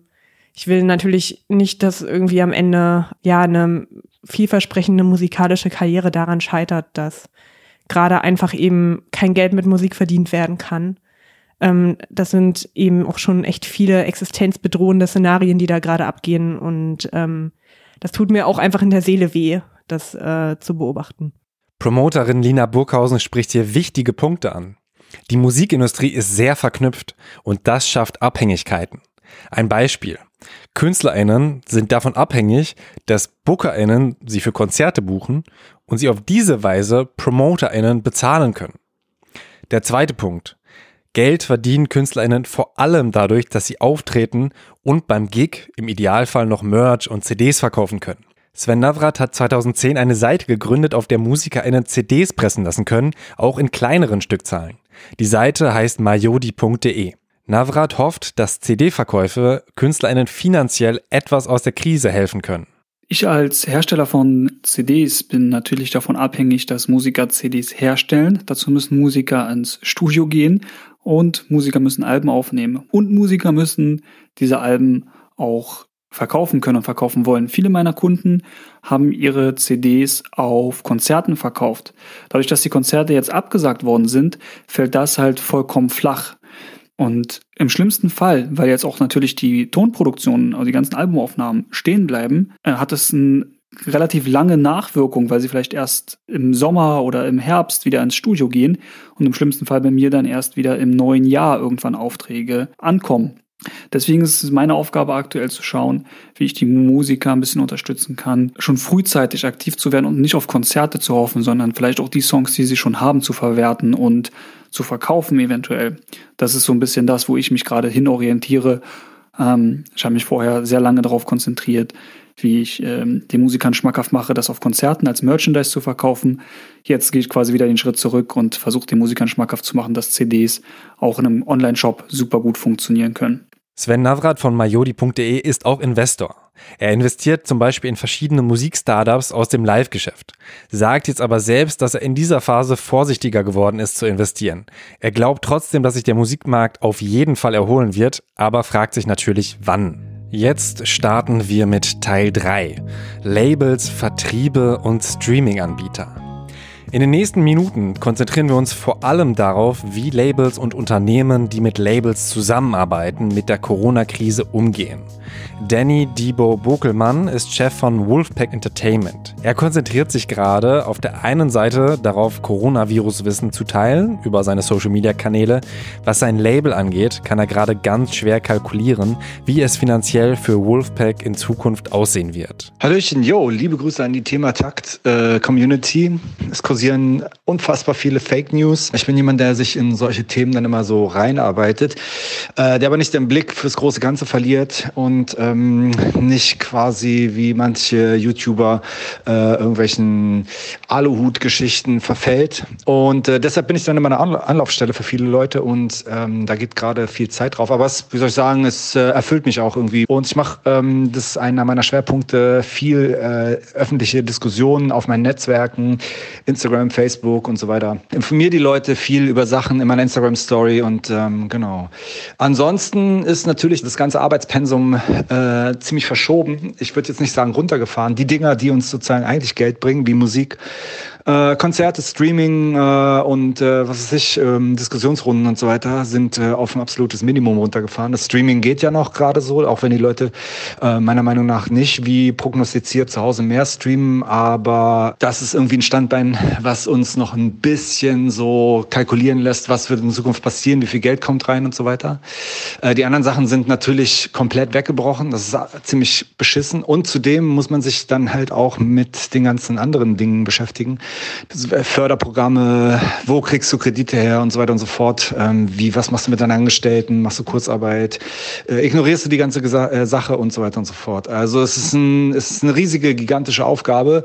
ich will natürlich nicht, dass irgendwie am Ende ja eine vielversprechende musikalische Karriere daran scheitert, dass gerade einfach eben kein Geld mit Musik verdient werden kann. Ähm, das sind eben auch schon echt viele existenzbedrohende Szenarien, die da gerade abgehen. Und ähm, das tut mir auch einfach in der Seele weh, das äh, zu beobachten. Promoterin Lina Burghausen spricht hier wichtige Punkte an. Die Musikindustrie ist sehr verknüpft und das schafft Abhängigkeiten. Ein Beispiel. KünstlerInnen sind davon abhängig, dass BookerInnen sie für Konzerte buchen und sie auf diese Weise PromoterInnen bezahlen können. Der zweite Punkt. Geld verdienen KünstlerInnen vor allem dadurch, dass sie auftreten und beim Gig im Idealfall noch Merch und CDs verkaufen können. Sven Navrat hat 2010 eine Seite gegründet, auf der MusikerInnen CDs pressen lassen können, auch in kleineren Stückzahlen. Die Seite heißt majodi.de. Navrat hofft, dass CD-Verkäufe KünstlerInnen finanziell etwas aus der Krise helfen können. Ich als Hersteller von CDs bin natürlich davon abhängig, dass Musiker CDs herstellen. Dazu müssen Musiker ins Studio gehen und Musiker müssen Alben aufnehmen. Und Musiker müssen diese Alben auch verkaufen können und verkaufen wollen. Viele meiner Kunden haben ihre CDs auf Konzerten verkauft. Dadurch, dass die Konzerte jetzt abgesagt worden sind, fällt das halt vollkommen flach. Und im schlimmsten Fall, weil jetzt auch natürlich die Tonproduktionen, also die ganzen Albumaufnahmen stehen bleiben, äh, hat es eine relativ lange Nachwirkung, weil sie vielleicht erst im Sommer oder im Herbst wieder ins Studio gehen und im schlimmsten Fall bei mir dann erst wieder im neuen Jahr irgendwann Aufträge ankommen. Deswegen ist es meine Aufgabe aktuell zu schauen, wie ich die Musiker ein bisschen unterstützen kann, schon frühzeitig aktiv zu werden und nicht auf Konzerte zu hoffen, sondern vielleicht auch die Songs, die sie schon haben, zu verwerten und zu verkaufen eventuell. Das ist so ein bisschen das, wo ich mich gerade hinorientiere. Ähm, ich habe mich vorher sehr lange darauf konzentriert, wie ich ähm, den Musikern schmackhaft mache, das auf Konzerten als Merchandise zu verkaufen. Jetzt gehe ich quasi wieder den Schritt zurück und versuche den Musikern schmackhaft zu machen, dass CDs auch in einem Online-Shop super gut funktionieren können. Sven Navrat von majodi.de ist auch Investor. Er investiert zum Beispiel in verschiedene Musikstartups aus dem Live-Geschäft, sagt jetzt aber selbst, dass er in dieser Phase vorsichtiger geworden ist zu investieren. Er glaubt trotzdem, dass sich der Musikmarkt auf jeden Fall erholen wird, aber fragt sich natürlich, wann. Jetzt starten wir mit Teil 3. Labels, Vertriebe und Streaming-Anbieter. In den nächsten Minuten konzentrieren wir uns vor allem darauf, wie Labels und Unternehmen, die mit Labels zusammenarbeiten, mit der Corona-Krise umgehen. Danny Debo Bokelmann ist Chef von Wolfpack Entertainment. Er konzentriert sich gerade auf der einen Seite darauf, Coronavirus-Wissen zu teilen über seine Social-Media-Kanäle. Was sein Label angeht, kann er gerade ganz schwer kalkulieren, wie es finanziell für Wolfpack in Zukunft aussehen wird. Hallöchen, yo, liebe Grüße an die Thema Takt äh, Community. Es kursieren unfassbar viele Fake News. Ich bin jemand, der sich in solche Themen dann immer so reinarbeitet, äh, der aber nicht den Blick fürs große Ganze verliert und äh, ähm, nicht quasi wie manche YouTuber äh, irgendwelchen Aluhut-Geschichten verfällt. Und äh, deshalb bin ich dann immer eine Anlaufstelle für viele Leute und ähm, da geht gerade viel Zeit drauf. Aber es, wie soll ich sagen, es äh, erfüllt mich auch irgendwie. Und ich mache, ähm, das ist einer meiner Schwerpunkte, viel äh, öffentliche Diskussionen auf meinen Netzwerken, Instagram, Facebook und so weiter. Informiere die Leute viel über Sachen in meiner Instagram-Story und ähm, genau. Ansonsten ist natürlich das ganze Arbeitspensum äh, ziemlich verschoben. Ich würde jetzt nicht sagen runtergefahren. Die Dinger, die uns sozusagen eigentlich Geld bringen, wie Musik, äh, Konzerte, Streaming äh, und äh, was weiß ich, ähm, Diskussionsrunden und so weiter sind äh, auf ein absolutes Minimum runtergefahren. Das Streaming geht ja noch gerade so, auch wenn die Leute äh, meiner Meinung nach nicht wie prognostiziert zu Hause mehr streamen, aber das ist irgendwie ein Standbein, was uns noch ein bisschen so kalkulieren lässt, was wird in Zukunft passieren, wie viel Geld kommt rein und so weiter. Äh, die anderen Sachen sind natürlich komplett weggebrochen, das ist ziemlich beschissen und zudem muss man sich dann halt auch mit den ganzen anderen Dingen beschäftigen. Förderprogramme, wo kriegst du Kredite her und so weiter und so fort. Ähm, wie, was machst du mit deinen Angestellten? Machst du Kurzarbeit? Äh, ignorierst du die ganze Gesa äh, Sache und so weiter und so fort. Also es ist, ein, es ist eine riesige, gigantische Aufgabe.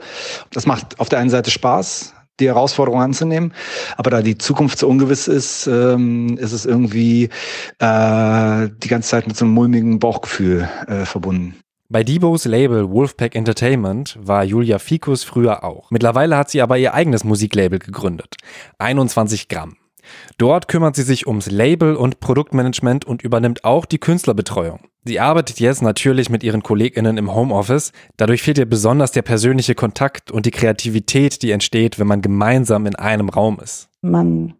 Das macht auf der einen Seite Spaß, die Herausforderung anzunehmen. Aber da die Zukunft so ungewiss ist, ähm, ist es irgendwie äh, die ganze Zeit mit so einem mulmigen Bauchgefühl äh, verbunden. Bei Debos Label Wolfpack Entertainment war Julia Fikus früher auch. Mittlerweile hat sie aber ihr eigenes Musiklabel gegründet. 21 Gramm. Dort kümmert sie sich ums Label und Produktmanagement und übernimmt auch die Künstlerbetreuung. Sie arbeitet jetzt natürlich mit ihren KollegInnen im Homeoffice. Dadurch fehlt ihr besonders der persönliche Kontakt und die Kreativität, die entsteht, wenn man gemeinsam in einem Raum ist. Man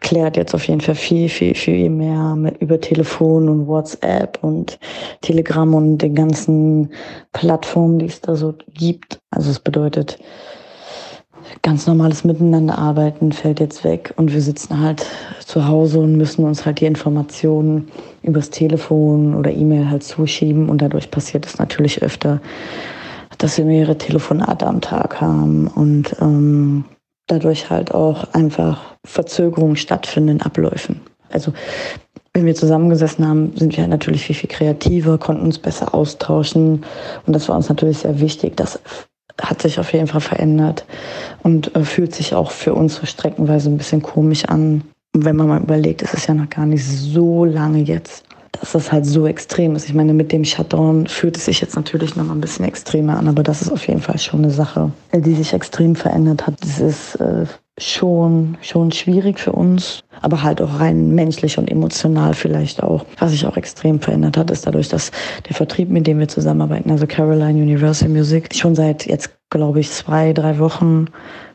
klärt jetzt auf jeden Fall viel, viel, viel mehr mit, über Telefon und WhatsApp und Telegram und den ganzen Plattformen, die es da so gibt. Also es bedeutet, ganz normales Miteinander arbeiten fällt jetzt weg und wir sitzen halt zu Hause und müssen uns halt die Informationen übers Telefon oder E-Mail halt zuschieben und dadurch passiert es natürlich öfter, dass wir mehrere Telefonate am Tag haben und ähm, dadurch halt auch einfach Verzögerungen stattfinden in Abläufen. Also wenn wir zusammengesessen haben, sind wir halt natürlich viel, viel kreativer, konnten uns besser austauschen. Und das war uns natürlich sehr wichtig. Das hat sich auf jeden Fall verändert und äh, fühlt sich auch für uns so streckenweise ein bisschen komisch an. Wenn man mal überlegt, es ist ja noch gar nicht so lange jetzt, dass das halt so extrem ist. Ich meine, mit dem Shutdown fühlt es sich jetzt natürlich noch mal ein bisschen extremer an, aber das ist auf jeden Fall schon eine Sache, die sich extrem verändert hat. Das ist äh, schon, schon schwierig für uns, aber halt auch rein menschlich und emotional vielleicht auch. Was sich auch extrem verändert hat, ist dadurch, dass der Vertrieb, mit dem wir zusammenarbeiten, also Caroline Universal Music, schon seit jetzt, glaube ich, zwei, drei Wochen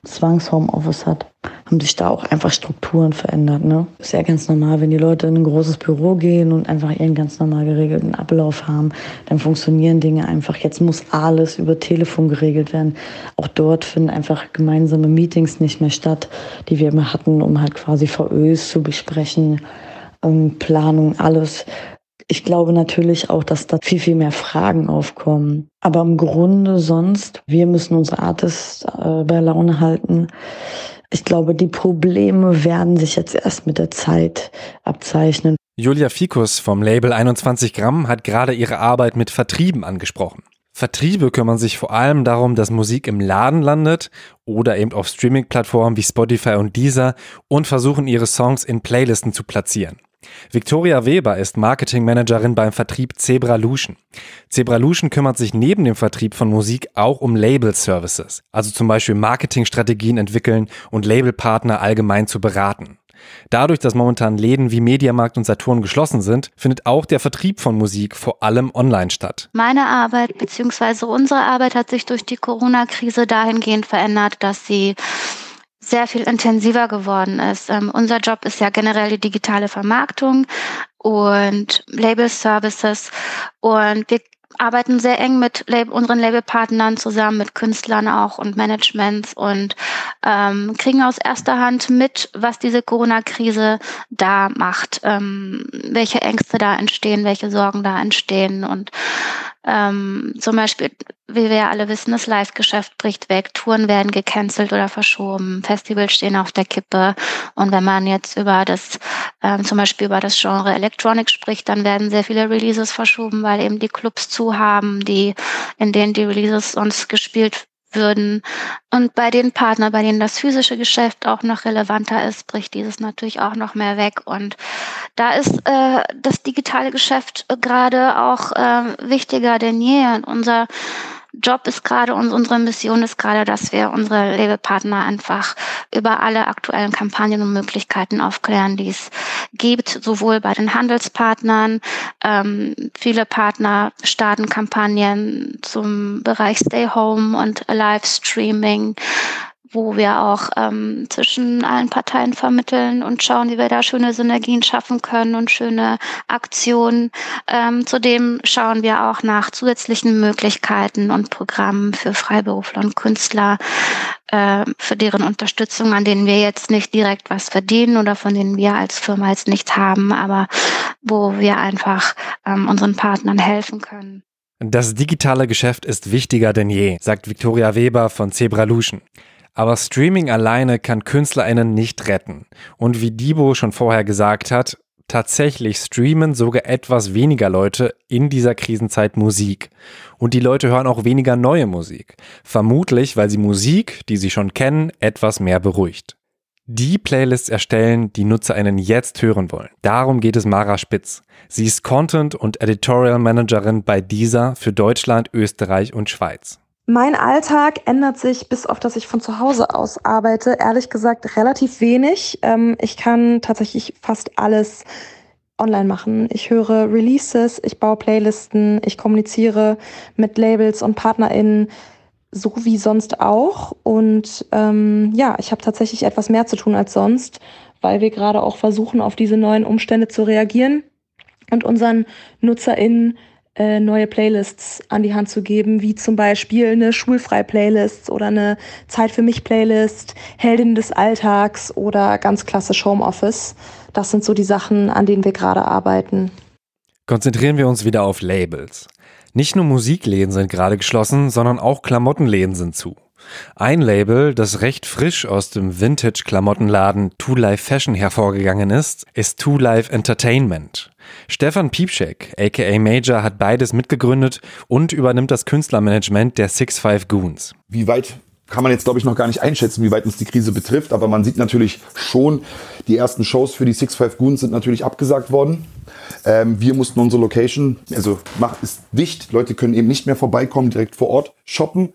Zwangs-Homeoffice hat, haben sich da auch einfach Strukturen verändert. Ne? Ist ja ganz normal, wenn die Leute in ein großes Büro gehen und einfach ihren ganz normal geregelten Ablauf haben, dann funktionieren Dinge einfach. Jetzt muss alles über Telefon geregelt werden. Auch dort finden einfach gemeinsame Meetings nicht mehr statt, die wir immer hatten, um halt quasi VÖs zu besprechen, ähm, Planung, alles. Ich glaube natürlich auch, dass da viel, viel mehr Fragen aufkommen. Aber im Grunde sonst, wir müssen unsere Artists äh, bei Laune halten. Ich glaube, die Probleme werden sich jetzt erst mit der Zeit abzeichnen. Julia Fikus vom Label 21 Gramm hat gerade ihre Arbeit mit Vertrieben angesprochen. Vertriebe kümmern sich vor allem darum, dass Musik im Laden landet oder eben auf Streaming-Plattformen wie Spotify und Deezer und versuchen ihre Songs in Playlisten zu platzieren. Victoria Weber ist Marketingmanagerin beim Vertrieb Zebralution. Zebralution kümmert sich neben dem Vertrieb von Musik auch um Label-Services, also zum Beispiel Marketingstrategien entwickeln und Labelpartner allgemein zu beraten. Dadurch, dass momentan Läden wie Mediamarkt und Saturn geschlossen sind, findet auch der Vertrieb von Musik vor allem online statt. Meine Arbeit bzw. unsere Arbeit hat sich durch die Corona-Krise dahingehend verändert, dass sie sehr viel intensiver geworden ist. Ähm, unser Job ist ja generell die digitale Vermarktung und Label Services und wir arbeiten sehr eng mit Label, unseren Labelpartnern zusammen, mit Künstlern auch und Managements und ähm, kriegen aus erster Hand mit, was diese Corona-Krise da macht, ähm, welche Ängste da entstehen, welche Sorgen da entstehen und ähm, zum Beispiel, wie wir ja alle wissen, das Live-Geschäft bricht weg, Touren werden gecancelt oder verschoben, Festivals stehen auf der Kippe. Und wenn man jetzt über das, ähm, zum Beispiel über das Genre Electronic spricht, dann werden sehr viele Releases verschoben, weil eben die Clubs zu haben, die, in denen die Releases sonst gespielt würden. Und bei den Partnern, bei denen das physische Geschäft auch noch relevanter ist, bricht dieses natürlich auch noch mehr weg. Und da ist äh, das digitale Geschäft gerade auch äh, wichtiger denn je. Und unser Job ist gerade und unsere Mission ist gerade, dass wir unsere Labelpartner einfach über alle aktuellen Kampagnen und Möglichkeiten aufklären, die es gibt, sowohl bei den Handelspartnern. Ähm, viele Partner starten Kampagnen zum Bereich Stay Home und Livestreaming wo wir auch ähm, zwischen allen Parteien vermitteln und schauen, wie wir da schöne Synergien schaffen können und schöne Aktionen. Ähm, zudem schauen wir auch nach zusätzlichen Möglichkeiten und Programmen für Freiberufler und Künstler, äh, für deren Unterstützung, an denen wir jetzt nicht direkt was verdienen oder von denen wir als Firma jetzt nichts haben, aber wo wir einfach ähm, unseren Partnern helfen können. Das digitale Geschäft ist wichtiger denn je, sagt Victoria Weber von Zebralution. Aber Streaming alleine kann KünstlerInnen nicht retten. Und wie Dibo schon vorher gesagt hat, tatsächlich streamen sogar etwas weniger Leute in dieser Krisenzeit Musik. Und die Leute hören auch weniger neue Musik. Vermutlich, weil sie Musik, die sie schon kennen, etwas mehr beruhigt. Die Playlists erstellen, die NutzerInnen jetzt hören wollen. Darum geht es Mara Spitz. Sie ist Content- und Editorial Managerin bei dieser für Deutschland, Österreich und Schweiz. Mein Alltag ändert sich, bis auf dass ich von zu Hause aus arbeite, ehrlich gesagt relativ wenig. Ähm, ich kann tatsächlich fast alles online machen. Ich höre Releases, ich baue Playlisten, ich kommuniziere mit Labels und PartnerInnen, so wie sonst auch. Und ähm, ja, ich habe tatsächlich etwas mehr zu tun als sonst, weil wir gerade auch versuchen, auf diese neuen Umstände zu reagieren und unseren NutzerInnen äh, neue Playlists an die Hand zu geben, wie zum Beispiel eine Schulfrei-Playlist oder eine Zeit für mich Playlist, Heldin des Alltags oder ganz klassisch Homeoffice. Das sind so die Sachen, an denen wir gerade arbeiten. Konzentrieren wir uns wieder auf Labels. Nicht nur Musikläden sind gerade geschlossen, sondern auch Klamottenläden sind zu. Ein Label, das recht frisch aus dem Vintage-Klamottenladen Two Life Fashion hervorgegangen ist, ist Two Life Entertainment. Stefan Piepschek, aka Major, hat beides mitgegründet und übernimmt das Künstlermanagement der Six Five Goons. Wie weit kann man jetzt, glaube ich, noch gar nicht einschätzen, wie weit uns die Krise betrifft, aber man sieht natürlich schon, die ersten Shows für die Six Five Goons sind natürlich abgesagt worden. Ähm, wir mussten unsere Location, also macht, ist dicht, Leute können eben nicht mehr vorbeikommen, direkt vor Ort shoppen.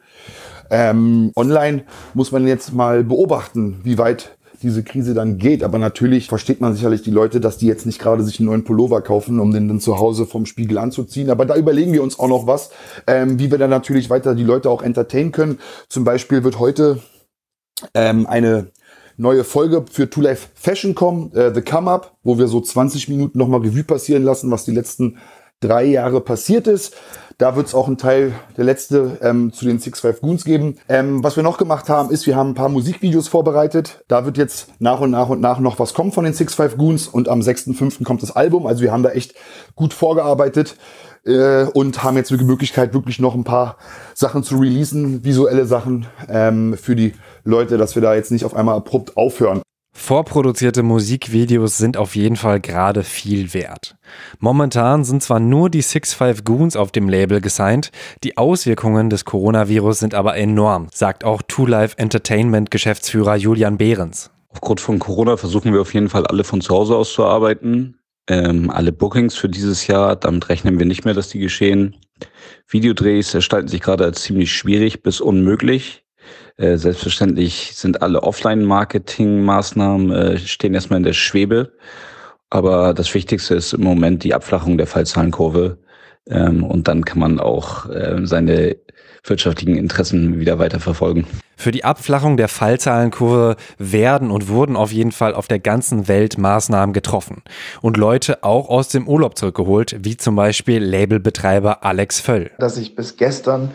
Ähm, online muss man jetzt mal beobachten, wie weit diese Krise dann geht. Aber natürlich versteht man sicherlich die Leute, dass die jetzt nicht gerade sich einen neuen Pullover kaufen, um den dann zu Hause vom Spiegel anzuziehen. Aber da überlegen wir uns auch noch was, ähm, wie wir dann natürlich weiter die Leute auch entertainen können. Zum Beispiel wird heute ähm, eine neue Folge für Two Life Fashion kommen, äh, The Come Up, wo wir so 20 Minuten nochmal Revue passieren lassen, was die letzten drei Jahre passiert ist. Da wird es auch einen Teil, der letzte, ähm, zu den Six Five Goons geben. Ähm, was wir noch gemacht haben, ist, wir haben ein paar Musikvideos vorbereitet. Da wird jetzt nach und nach und nach noch was kommen von den Six Five Goons und am 6.5. kommt das Album. Also wir haben da echt gut vorgearbeitet äh, und haben jetzt die Möglichkeit, wirklich noch ein paar Sachen zu releasen, visuelle Sachen ähm, für die Leute, dass wir da jetzt nicht auf einmal abrupt aufhören. Vorproduzierte Musikvideos sind auf jeden Fall gerade viel wert. Momentan sind zwar nur die Six Five Goons auf dem Label gesigned, die Auswirkungen des Coronavirus sind aber enorm, sagt auch Two Life Entertainment Geschäftsführer Julian Behrens. Aufgrund von Corona versuchen wir auf jeden Fall alle von zu Hause aus zu arbeiten. Ähm, alle Bookings für dieses Jahr, damit rechnen wir nicht mehr, dass die geschehen. Videodrehs gestalten sich gerade als ziemlich schwierig bis unmöglich. Äh, selbstverständlich sind alle Offline-Marketing-Maßnahmen äh, stehen erstmal in der Schwebe. Aber das Wichtigste ist im Moment die Abflachung der Fallzahlenkurve. Ähm, und dann kann man auch äh, seine wirtschaftlichen Interessen wieder weiter verfolgen. Für die Abflachung der Fallzahlenkurve werden und wurden auf jeden Fall auf der ganzen Welt Maßnahmen getroffen und Leute auch aus dem Urlaub zurückgeholt, wie zum Beispiel Labelbetreiber Alex Völl. Dass ich bis gestern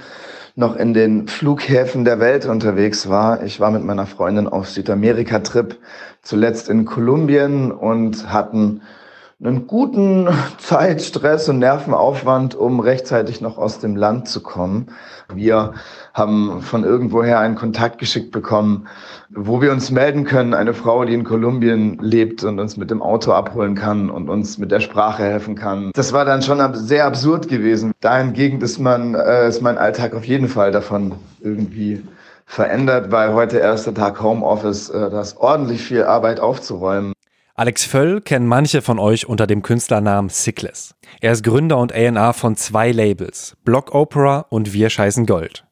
noch in den Flughäfen der Welt unterwegs war. Ich war mit meiner Freundin auf Südamerika-Trip, zuletzt in Kolumbien und hatten einen guten Zeitstress und Nervenaufwand, um rechtzeitig noch aus dem Land zu kommen. Wir haben von irgendwoher einen Kontakt geschickt bekommen, wo wir uns melden können. Eine Frau, die in Kolumbien lebt und uns mit dem Auto abholen kann und uns mit der Sprache helfen kann. Das war dann schon sehr absurd gewesen. Dahingegen ist man, äh, ist mein Alltag auf jeden Fall davon irgendwie verändert, weil heute erster Tag Homeoffice, äh, da ist ordentlich viel Arbeit aufzuräumen. Alex Völl kennen manche von euch unter dem Künstlernamen Sickless. Er ist Gründer und A&R von zwei Labels, Block Opera und Wir scheißen Gold.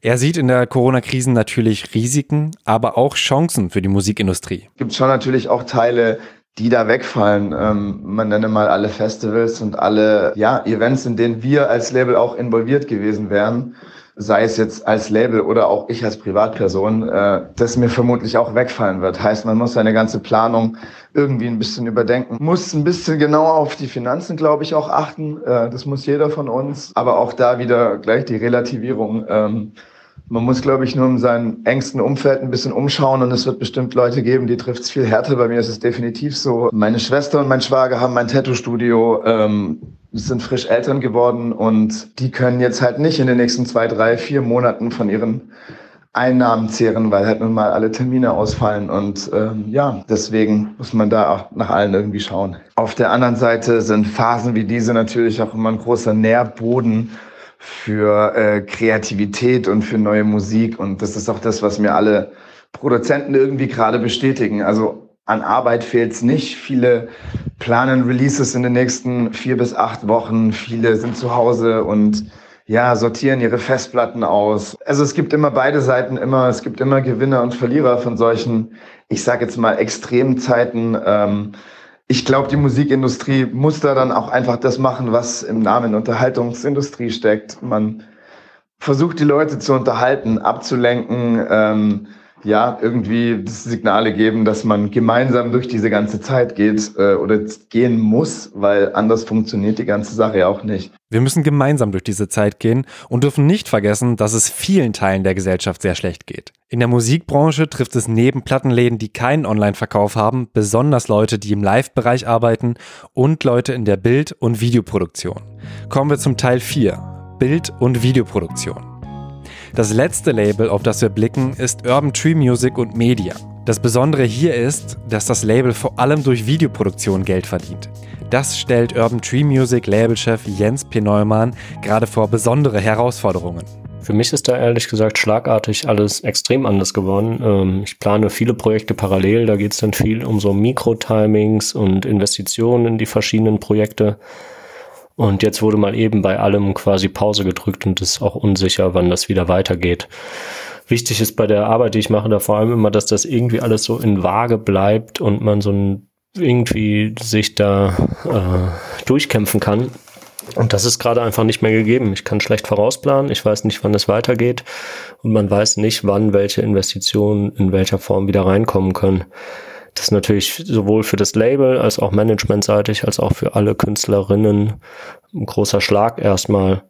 Er sieht in der Corona-Krise natürlich Risiken, aber auch Chancen für die Musikindustrie. Es gibt schon natürlich auch Teile, die da wegfallen. Ähm, man nenne mal alle Festivals und alle ja, Events, in denen wir als Label auch involviert gewesen wären sei es jetzt als Label oder auch ich als Privatperson, äh, das mir vermutlich auch wegfallen wird. Heißt, man muss seine ganze Planung irgendwie ein bisschen überdenken, muss ein bisschen genauer auf die Finanzen, glaube ich, auch achten. Äh, das muss jeder von uns. Aber auch da wieder gleich die Relativierung. Ähm, man muss, glaube ich, nur in seinem engsten Umfeld ein bisschen umschauen und es wird bestimmt Leute geben, die trifft es viel härter. Bei mir ist es definitiv so. Meine Schwester und mein Schwager haben mein Tattoo-Studio, ähm, sind frisch Eltern geworden und die können jetzt halt nicht in den nächsten zwei, drei, vier Monaten von ihren Einnahmen zehren, weil halt nun mal alle Termine ausfallen. Und ähm, ja, deswegen muss man da auch nach allen irgendwie schauen. Auf der anderen Seite sind Phasen wie diese natürlich auch immer ein großer Nährboden für äh, Kreativität und für neue Musik. Und das ist auch das, was mir alle Produzenten irgendwie gerade bestätigen. Also an Arbeit fehlt es nicht. Viele planen Releases in den nächsten vier bis acht Wochen. Viele sind zu Hause und ja, sortieren ihre Festplatten aus. Also es gibt immer beide Seiten, immer, es gibt immer Gewinner und Verlierer von solchen, ich sage jetzt mal, extremen Zeiten. Ähm, ich glaube, die Musikindustrie muss da dann auch einfach das machen, was im Namen Unterhaltungsindustrie steckt. Man versucht die Leute zu unterhalten, abzulenken, ähm, ja, irgendwie Signale geben, dass man gemeinsam durch diese ganze Zeit geht äh, oder gehen muss, weil anders funktioniert die ganze Sache ja auch nicht. Wir müssen gemeinsam durch diese Zeit gehen und dürfen nicht vergessen, dass es vielen Teilen der Gesellschaft sehr schlecht geht. In der Musikbranche trifft es neben Plattenläden, die keinen Online-Verkauf haben, besonders Leute, die im Live-Bereich arbeiten und Leute in der Bild- und Videoproduktion. Kommen wir zum Teil 4. Bild- und Videoproduktion. Das letzte Label, auf das wir blicken, ist Urban Tree Music und Media. Das Besondere hier ist, dass das Label vor allem durch Videoproduktion Geld verdient. Das stellt Urban Tree Music Labelchef Jens P. Neumann gerade vor besondere Herausforderungen. Für mich ist da ehrlich gesagt schlagartig alles extrem anders geworden. Ähm, ich plane viele Projekte parallel, da geht es dann viel um so Mikro-Timings und Investitionen in die verschiedenen Projekte. Und jetzt wurde mal eben bei allem quasi Pause gedrückt und ist auch unsicher, wann das wieder weitergeht. Wichtig ist bei der Arbeit, die ich mache, da vor allem immer, dass das irgendwie alles so in Waage bleibt und man so ein, irgendwie sich da äh, durchkämpfen kann. Und das ist gerade einfach nicht mehr gegeben. Ich kann schlecht vorausplanen. Ich weiß nicht, wann es weitergeht. Und man weiß nicht, wann welche Investitionen in welcher Form wieder reinkommen können. Das ist natürlich sowohl für das Label als auch managementseitig als auch für alle Künstlerinnen ein großer Schlag erstmal.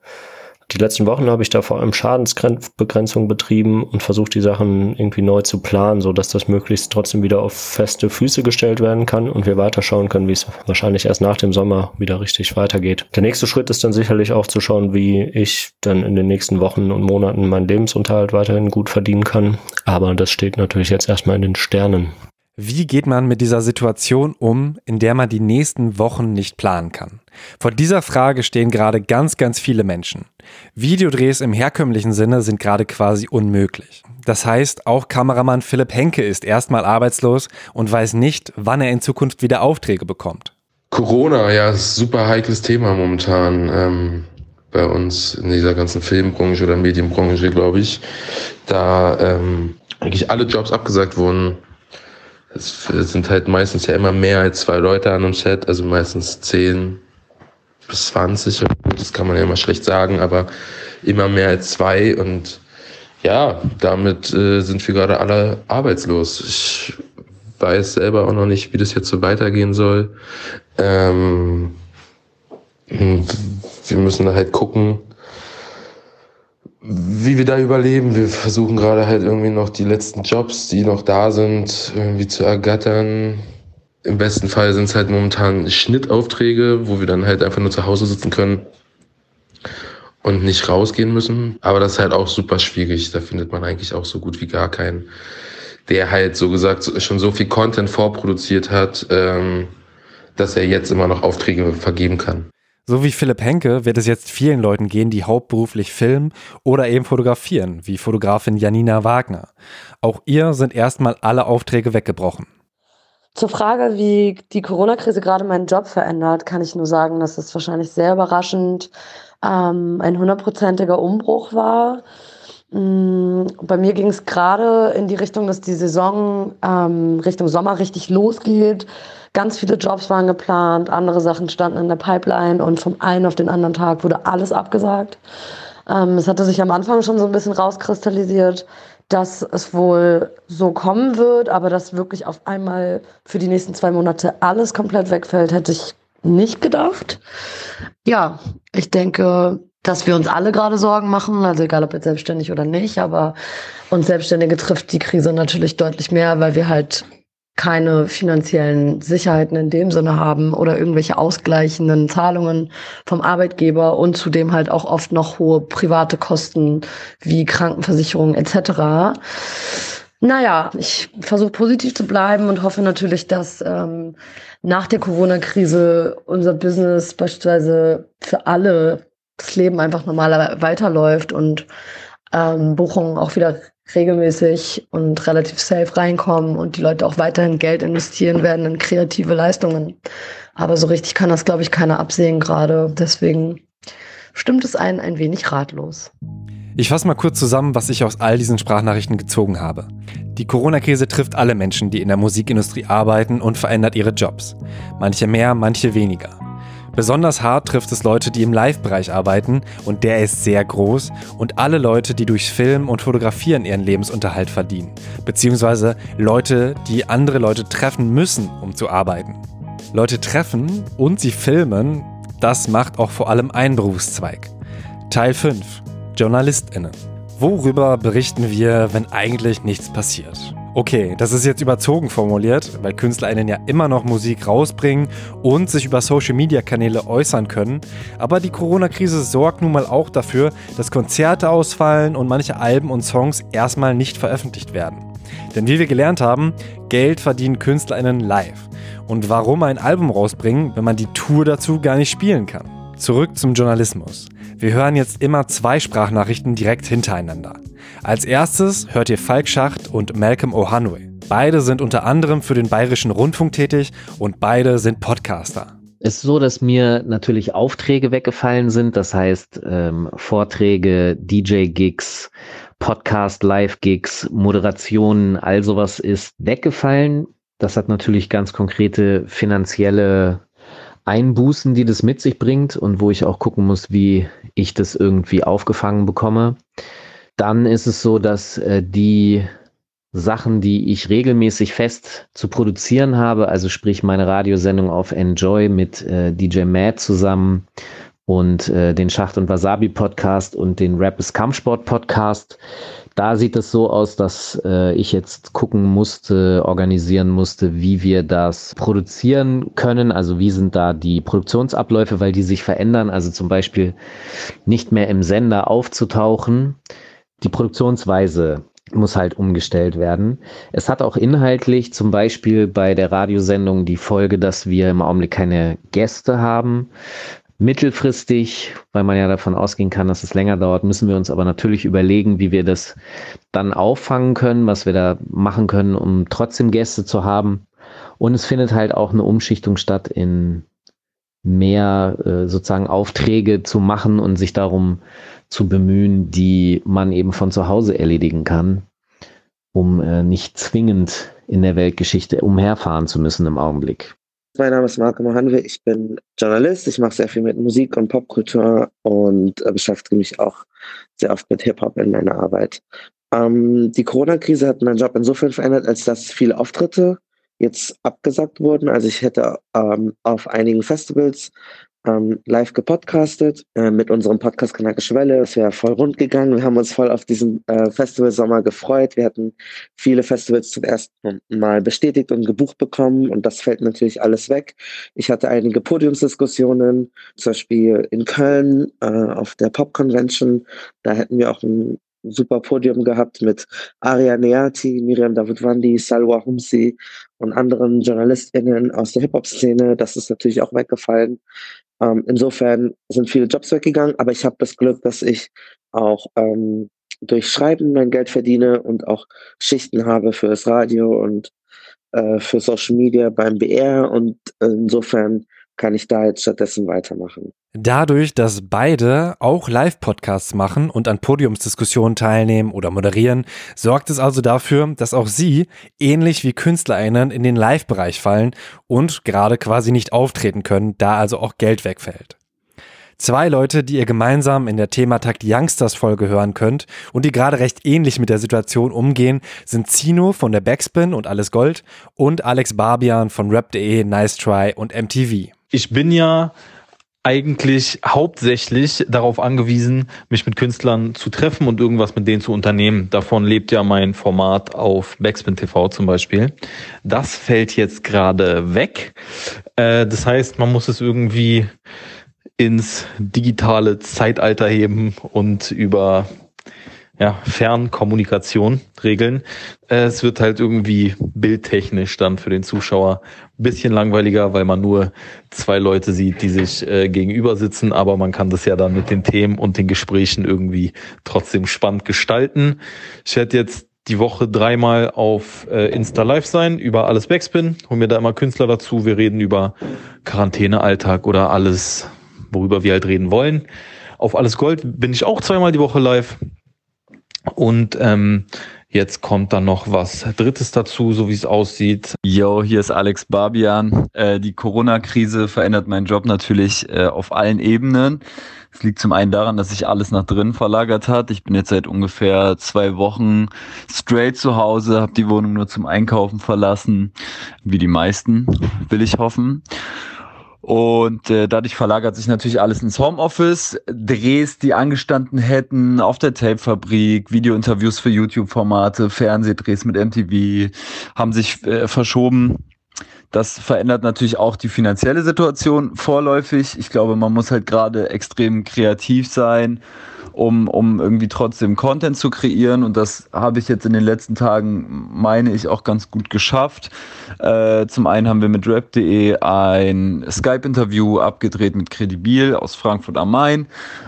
Die letzten Wochen habe ich da vor allem Schadensbegrenzung betrieben und versucht, die Sachen irgendwie neu zu planen, so dass das möglichst trotzdem wieder auf feste Füße gestellt werden kann und wir weiterschauen können, wie es wahrscheinlich erst nach dem Sommer wieder richtig weitergeht. Der nächste Schritt ist dann sicherlich auch zu schauen, wie ich dann in den nächsten Wochen und Monaten meinen Lebensunterhalt weiterhin gut verdienen kann. Aber das steht natürlich jetzt erstmal in den Sternen. Wie geht man mit dieser Situation um, in der man die nächsten Wochen nicht planen kann? Vor dieser Frage stehen gerade ganz, ganz viele Menschen. Videodrehs im herkömmlichen Sinne sind gerade quasi unmöglich. Das heißt, auch Kameramann Philipp Henke ist erstmal arbeitslos und weiß nicht, wann er in Zukunft wieder Aufträge bekommt. Corona, ja, ist ein super heikles Thema momentan. Ähm, bei uns in dieser ganzen Filmbranche oder Medienbranche, glaube ich, da ähm, eigentlich alle Jobs abgesagt wurden. Es sind halt meistens ja immer mehr als zwei Leute an einem Set, also meistens zehn bis zwanzig. Das kann man ja immer schlecht sagen, aber immer mehr als zwei und ja, damit äh, sind wir gerade alle arbeitslos. Ich weiß selber auch noch nicht, wie das jetzt so weitergehen soll. Ähm, wir müssen da halt gucken, wie wir da überleben. Wir versuchen gerade halt irgendwie noch die letzten Jobs, die noch da sind, irgendwie zu ergattern. Im besten Fall sind es halt momentan Schnittaufträge, wo wir dann halt einfach nur zu Hause sitzen können und nicht rausgehen müssen. Aber das ist halt auch super schwierig. Da findet man eigentlich auch so gut wie gar keinen, der halt so gesagt schon so viel Content vorproduziert hat, ähm, dass er jetzt immer noch Aufträge vergeben kann. So wie Philipp Henke wird es jetzt vielen Leuten gehen, die hauptberuflich filmen oder eben fotografieren, wie Fotografin Janina Wagner. Auch ihr sind erstmal alle Aufträge weggebrochen. Zur Frage, wie die Corona-Krise gerade meinen Job verändert, kann ich nur sagen, dass es wahrscheinlich sehr überraschend ähm, ein hundertprozentiger Umbruch war. Mm, bei mir ging es gerade in die Richtung, dass die Saison ähm, Richtung Sommer richtig losgeht. Ganz viele Jobs waren geplant, andere Sachen standen in der Pipeline und vom einen auf den anderen Tag wurde alles abgesagt. Ähm, es hatte sich am Anfang schon so ein bisschen rauskristallisiert, dass es wohl so kommen wird, aber dass wirklich auf einmal für die nächsten zwei Monate alles komplett wegfällt, hätte ich nicht gedacht. Ja, ich denke, dass wir uns alle gerade Sorgen machen, also egal ob jetzt selbstständig oder nicht, aber uns Selbstständige trifft die Krise natürlich deutlich mehr, weil wir halt keine finanziellen Sicherheiten in dem Sinne haben oder irgendwelche ausgleichenden Zahlungen vom Arbeitgeber und zudem halt auch oft noch hohe private Kosten wie Krankenversicherung etc. Naja, ich versuche positiv zu bleiben und hoffe natürlich, dass ähm, nach der Corona-Krise unser Business beispielsweise für alle das Leben einfach normaler weiterläuft und ähm, Buchungen auch wieder regelmäßig und relativ safe reinkommen und die Leute auch weiterhin Geld investieren werden in kreative Leistungen. Aber so richtig kann das, glaube ich, keiner absehen gerade. Deswegen stimmt es einen ein wenig ratlos. Ich fasse mal kurz zusammen, was ich aus all diesen Sprachnachrichten gezogen habe. Die Corona-Krise trifft alle Menschen, die in der Musikindustrie arbeiten und verändert ihre Jobs. Manche mehr, manche weniger. Besonders hart trifft es Leute, die im Live-Bereich arbeiten und der ist sehr groß und alle Leute, die durch Film und Fotografieren ihren Lebensunterhalt verdienen, beziehungsweise Leute, die andere Leute treffen müssen, um zu arbeiten. Leute treffen und sie filmen, das macht auch vor allem ein Berufszweig. Teil 5. JournalistInnen. Worüber berichten wir, wenn eigentlich nichts passiert? Okay, das ist jetzt überzogen formuliert, weil KünstlerInnen ja immer noch Musik rausbringen und sich über Social-Media-Kanäle äußern können. Aber die Corona-Krise sorgt nun mal auch dafür, dass Konzerte ausfallen und manche Alben und Songs erstmal nicht veröffentlicht werden. Denn wie wir gelernt haben, Geld verdienen KünstlerInnen live. Und warum ein Album rausbringen, wenn man die Tour dazu gar nicht spielen kann? Zurück zum Journalismus. Wir hören jetzt immer zwei Sprachnachrichten direkt hintereinander. Als erstes hört ihr Falk Schacht und Malcolm O'Hanway. Beide sind unter anderem für den Bayerischen Rundfunk tätig und beide sind Podcaster. Es ist so, dass mir natürlich Aufträge weggefallen sind, das heißt ähm, Vorträge, DJ-Gigs, Podcast, Live-Gigs, Moderationen, all sowas ist weggefallen. Das hat natürlich ganz konkrete finanzielle Einbußen, die das mit sich bringt und wo ich auch gucken muss, wie ich das irgendwie aufgefangen bekomme. Dann ist es so, dass äh, die Sachen, die ich regelmäßig fest zu produzieren habe, also sprich meine Radiosendung auf Enjoy mit äh, DJ Matt zusammen und äh, den Schacht und Wasabi Podcast und den Rap ist Kampfsport Podcast. Da sieht es so aus, dass äh, ich jetzt gucken musste, organisieren musste, wie wir das produzieren können. Also wie sind da die Produktionsabläufe, weil die sich verändern. Also zum Beispiel nicht mehr im Sender aufzutauchen, die Produktionsweise muss halt umgestellt werden. Es hat auch inhaltlich zum Beispiel bei der Radiosendung die Folge, dass wir im Augenblick keine Gäste haben. Mittelfristig, weil man ja davon ausgehen kann, dass es länger dauert, müssen wir uns aber natürlich überlegen, wie wir das dann auffangen können, was wir da machen können, um trotzdem Gäste zu haben. Und es findet halt auch eine Umschichtung statt in mehr äh, sozusagen Aufträge zu machen und sich darum zu bemühen, die man eben von zu Hause erledigen kann, um äh, nicht zwingend in der Weltgeschichte umherfahren zu müssen im Augenblick. Mein Name ist Marco Mohanwe, ich bin Journalist, ich mache sehr viel mit Musik und Popkultur und äh, beschäftige mich auch sehr oft mit Hip-Hop in meiner Arbeit. Ähm, die Corona-Krise hat meinen Job insofern verändert, als dass viele Auftritte jetzt abgesagt wurden. Also ich hätte ähm, auf einigen Festivals ähm, live gepodcastet äh, mit unserem Podcast Kanakische Welle. Es wäre voll rund gegangen. Wir haben uns voll auf diesen äh, Festivalsommer gefreut. Wir hatten viele Festivals zum ersten Mal bestätigt und gebucht bekommen und das fällt natürlich alles weg. Ich hatte einige Podiumsdiskussionen, zum Beispiel in Köln äh, auf der Pop Convention. Da hätten wir auch ein super Podium gehabt mit Aria Neati, Miriam Davidwandi, Salwa Humsi und anderen JournalistInnen aus der Hip-Hop-Szene. Das ist natürlich auch weggefallen. Ähm, insofern sind viele Jobs weggegangen, aber ich habe das Glück, dass ich auch ähm, durch Schreiben mein Geld verdiene und auch Schichten habe für das Radio und äh, für Social Media beim BR und insofern kann ich da jetzt stattdessen weitermachen. Dadurch, dass beide auch Live-Podcasts machen und an Podiumsdiskussionen teilnehmen oder moderieren, sorgt es also dafür, dass auch sie, ähnlich wie KünstlerInnen, in den Live-Bereich fallen und gerade quasi nicht auftreten können, da also auch Geld wegfällt. Zwei Leute, die ihr gemeinsam in der Thematakt Youngsters Folge hören könnt und die gerade recht ähnlich mit der Situation umgehen, sind Zino von der Backspin und Alles Gold und Alex Barbian von Rap.de, Nice Try und MTV. Ich bin ja eigentlich hauptsächlich darauf angewiesen, mich mit Künstlern zu treffen und irgendwas mit denen zu unternehmen. Davon lebt ja mein Format auf Backspin TV zum Beispiel. Das fällt jetzt gerade weg. Äh, das heißt, man muss es irgendwie ins digitale Zeitalter heben und über ja, Fernkommunikation regeln. Es wird halt irgendwie bildtechnisch dann für den Zuschauer ein bisschen langweiliger, weil man nur zwei Leute sieht, die sich äh, gegenüber sitzen, aber man kann das ja dann mit den Themen und den Gesprächen irgendwie trotzdem spannend gestalten. Ich werde jetzt die Woche dreimal auf äh, Insta Live sein über alles Backspin, hol mir da immer Künstler dazu. Wir reden über Quarantänealltag oder alles, worüber wir halt reden wollen. Auf Alles Gold bin ich auch zweimal die Woche live. Und ähm, jetzt kommt dann noch was Drittes dazu, so wie es aussieht. Yo, hier ist Alex Barbian. Äh, die Corona-Krise verändert meinen Job natürlich äh, auf allen Ebenen. Es liegt zum einen daran, dass sich alles nach drinnen verlagert hat. Ich bin jetzt seit ungefähr zwei Wochen straight zu Hause, habe die Wohnung nur zum Einkaufen verlassen, wie die meisten, will ich hoffen. Und äh, dadurch verlagert sich natürlich alles ins Homeoffice. Drehs, die angestanden hätten auf der Tapefabrik, Videointerviews für YouTube-Formate, Fernsehdrehs mit MTV, haben sich äh, verschoben. Das verändert natürlich auch die finanzielle Situation vorläufig. Ich glaube, man muss halt gerade extrem kreativ sein um, um irgendwie trotzdem Content zu kreieren. Und das habe ich jetzt in den letzten Tagen, meine ich, auch ganz gut geschafft. Äh, zum einen haben wir mit rap.de ein Skype-Interview abgedreht mit Credibil aus Frankfurt am Main.